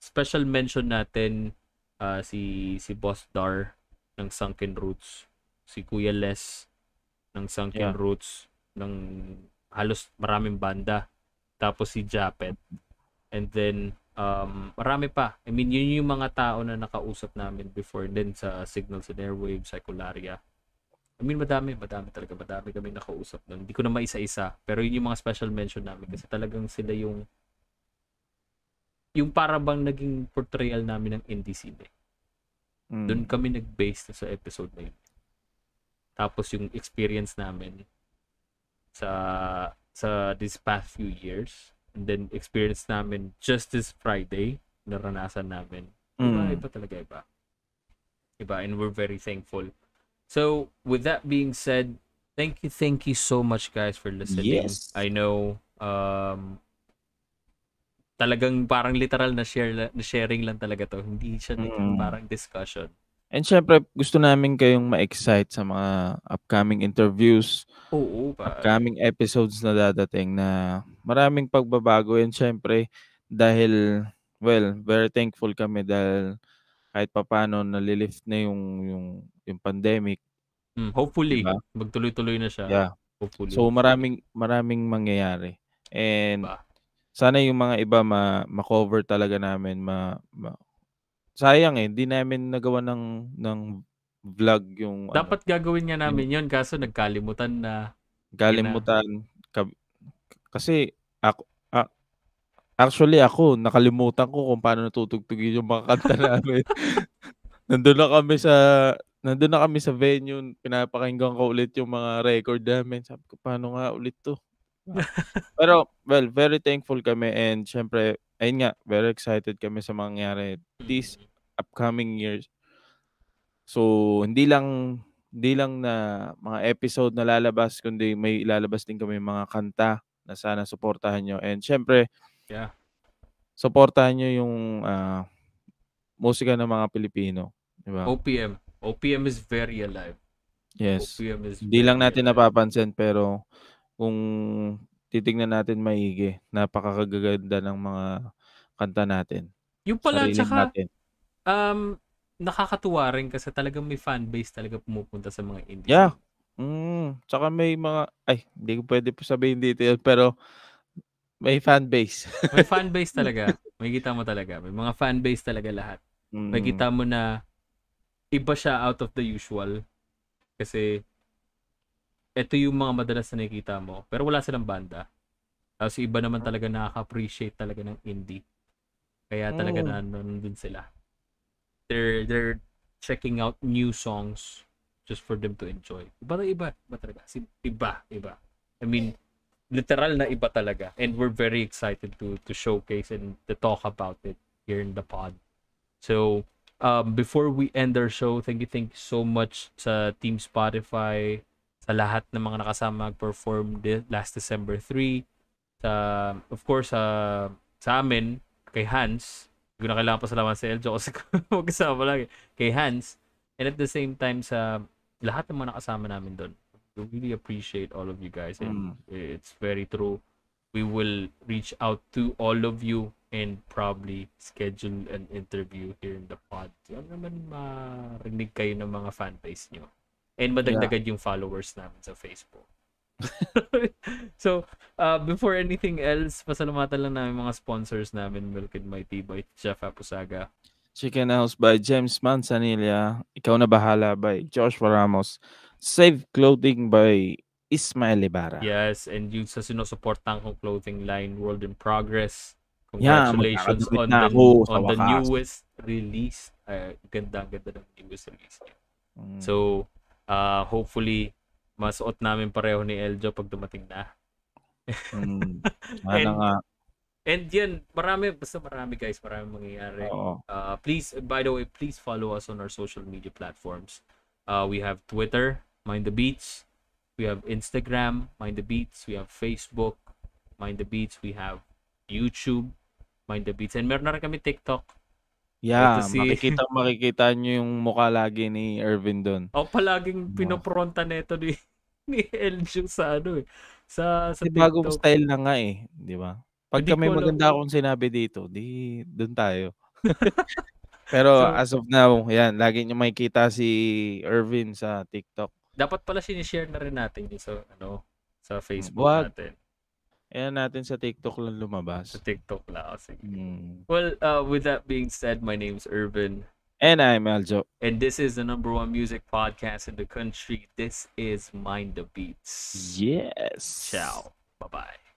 [SPEAKER 1] special mention natin uh, si si Boss Dar ng Sunken Roots, si Kuya Les ng Sunken
[SPEAKER 2] Yeah.
[SPEAKER 1] Roots ng halos maraming banda. Tapos si Japet. And then um marami pa. I mean, yun yung mga tao na nakausap namin before then sa Signals and Airwaves, Cycularia. I mean, madami, madami talaga. Madami kami nakausap nun. Hindi ko na maisa-isa. Pero yun yung mga special mention namin kasi talagang sila yung yung para bang naging portrayal namin ng indie scene.
[SPEAKER 2] Mm.
[SPEAKER 1] Doon kami nag-base na sa episode na yun. Tapos yung experience namin sa sa this past few years and then experience namin just this Friday naranasan namin. Iba,
[SPEAKER 2] Mm.
[SPEAKER 1] iba talaga iba. Iba and we're very thankful. So with that being said, thank you thank you so much guys for listening.
[SPEAKER 2] Yes.
[SPEAKER 1] I know um talagang parang literal na share na sharing lang talaga to. Hindi siya
[SPEAKER 2] Mm.
[SPEAKER 1] parang discussion.
[SPEAKER 2] And syempre, gusto namin kayong ma-excite sa mga upcoming interviews,
[SPEAKER 1] Oo, pare.
[SPEAKER 2] upcoming episodes na dadating na maraming pagbabago. And syempre, dahil, well, very thankful kami dahil kahit papano nalilift na yung, yung, yung pandemic.
[SPEAKER 1] Mm, hopefully,
[SPEAKER 2] Diba?
[SPEAKER 1] magtuloy-tuloy na siya.
[SPEAKER 2] Yeah.
[SPEAKER 1] Hopefully.
[SPEAKER 2] So maraming maraming mangyayari. And
[SPEAKER 1] Diba?
[SPEAKER 2] sana yung mga iba ma ma-cover talaga namin ma, ma sayang eh hindi namin nagawa ng ng vlog yung ano,
[SPEAKER 1] Dapat gagawin nga namin yon kaso nagkalimutan na.
[SPEAKER 2] kalimutan Kab- kasi ako actually ako nakalimutan ko kung paano natutugtugin yung mga kanta namin. nandun na kami sa nandun na kami sa venue, pinapakinggan ko ulit yung mga record namin. Sabi ko, paano nga ulit to? Pero, well, very thankful kami and syempre, ayun nga, very excited kami sa mangyari this upcoming years. So, hindi lang hindi lang na mga episode na lalabas, kundi may ilalabas din kami mga kanta na sana suportahan nyo. And syempre,
[SPEAKER 1] Yeah.
[SPEAKER 2] suportahan nyo yung ah, musika ng mga Pilipino. Diba?
[SPEAKER 1] OPM. OPM is very alive.
[SPEAKER 2] Yes.
[SPEAKER 1] OPM is
[SPEAKER 2] Hindi lang natin
[SPEAKER 1] alive.
[SPEAKER 2] napapansin pero kung titignan natin maigi, napakagaganda ng mga kanta natin.
[SPEAKER 1] Yung pala,
[SPEAKER 2] Sariling
[SPEAKER 1] tsaka,
[SPEAKER 2] natin.
[SPEAKER 1] um, nakakatuwa rin kasi talagang may fan base talaga pumupunta sa mga indie.
[SPEAKER 2] Yeah. Mm, tsaka may mga ay, hindi ko pwede po sabihin detail pero may fan base.
[SPEAKER 1] May fan base talaga. May kita mo talaga. May mga fan base talaga lahat.
[SPEAKER 2] Mm,
[SPEAKER 1] May kita mo na iba siya out of the usual. Kasi ito yung mga madalas na nakikita mo. Pero wala silang banda. Tapos iba naman talaga nakaka-appreciate talaga ng indie. Kaya talaga
[SPEAKER 2] Mm.
[SPEAKER 1] na nandun sila. They're, they're checking out new songs just for them to enjoy. Iba na iba. Iba talaga. Iba. Iba. I mean, literal na iba talaga. And we're very excited to to showcase and to talk about it here in the pod. So, um, before we end our show, thank you, thank you so much sa Team Spotify, sa lahat ng mga nakasama mag-perform di- last December 3. Sa, of course, sa sa amin, kay Hans, hindi ko na kailangan pasalamat sa Eljo kasi magkasama lang eh. Kay Hans, and at the same time sa lahat ng mga nakasama namin doon. We really appreciate all of you guys and it's very true. We will reach out to all of you and probably schedule an interview here in the pod. Yan naman marinig kayo ng mga fan base nyo. And madagdagan yung followers namin sa Facebook. so, uh, before anything else, pasalamatan lang namin mga sponsors namin, Milk and Mighty by Chef Apusaga.
[SPEAKER 2] Chicken House by James Manzanilla. Ikaw na bahala by Joshua Ramos. Save Clothing by Ismael Ibarra.
[SPEAKER 1] Yes, and yung sa sinusuportahan kong clothing line, World in Progress.
[SPEAKER 2] Yeah,
[SPEAKER 1] Congratulations
[SPEAKER 2] magkakadikit
[SPEAKER 1] on the,
[SPEAKER 2] ako
[SPEAKER 1] on the newest release. Uh, ganda, ganda ng newest release niya.
[SPEAKER 2] Mm.
[SPEAKER 1] So, uh, hopefully, masuot namin pareho ni Eljo pag dumating na.
[SPEAKER 2] Mm.
[SPEAKER 1] And-
[SPEAKER 2] nga.
[SPEAKER 1] And yan, marami, basta marami guys, marami mangyayari.
[SPEAKER 2] Oo.
[SPEAKER 1] Uh, please, by the way, please follow us on our social media platforms. Uh, we have Twitter, Mind the Beats. We have Instagram, Mind the Beats. We have Facebook, Mind the Beats. We have YouTube, Mind the Beats. And meron na rin kami TikTok.
[SPEAKER 2] Yeah,
[SPEAKER 1] see.
[SPEAKER 2] makikita makikita nyo yung mukha lagi ni Ervin doon.
[SPEAKER 1] Ako palaging pinopronta nito ni, ni Eljo sa ano eh. Sa, sa
[SPEAKER 2] Kasi bagong
[SPEAKER 1] TikTok.
[SPEAKER 2] style na nga eh, di ba?
[SPEAKER 1] Ko alam
[SPEAKER 2] maganda akong sinabi dito, di doon tayo. Pero
[SPEAKER 1] So-
[SPEAKER 2] as of now, yan, lagi nyo makikita si Ervin sa TikTok.
[SPEAKER 1] Dapat pala sinishare na rin natin yung sa, ano, sa Facebook
[SPEAKER 2] Wag.
[SPEAKER 1] natin.
[SPEAKER 2] Ayan natin sa TikTok lang lumabas.
[SPEAKER 1] Sa TikTok lang. Kasi.
[SPEAKER 2] Mm.
[SPEAKER 1] Well, uh, with that being said, my name's Urban.
[SPEAKER 2] And I'm Aljo.
[SPEAKER 1] And this is the number one music podcast in the country. This is Mind the Beats.
[SPEAKER 2] Yes.
[SPEAKER 1] Ciao. Bye bye.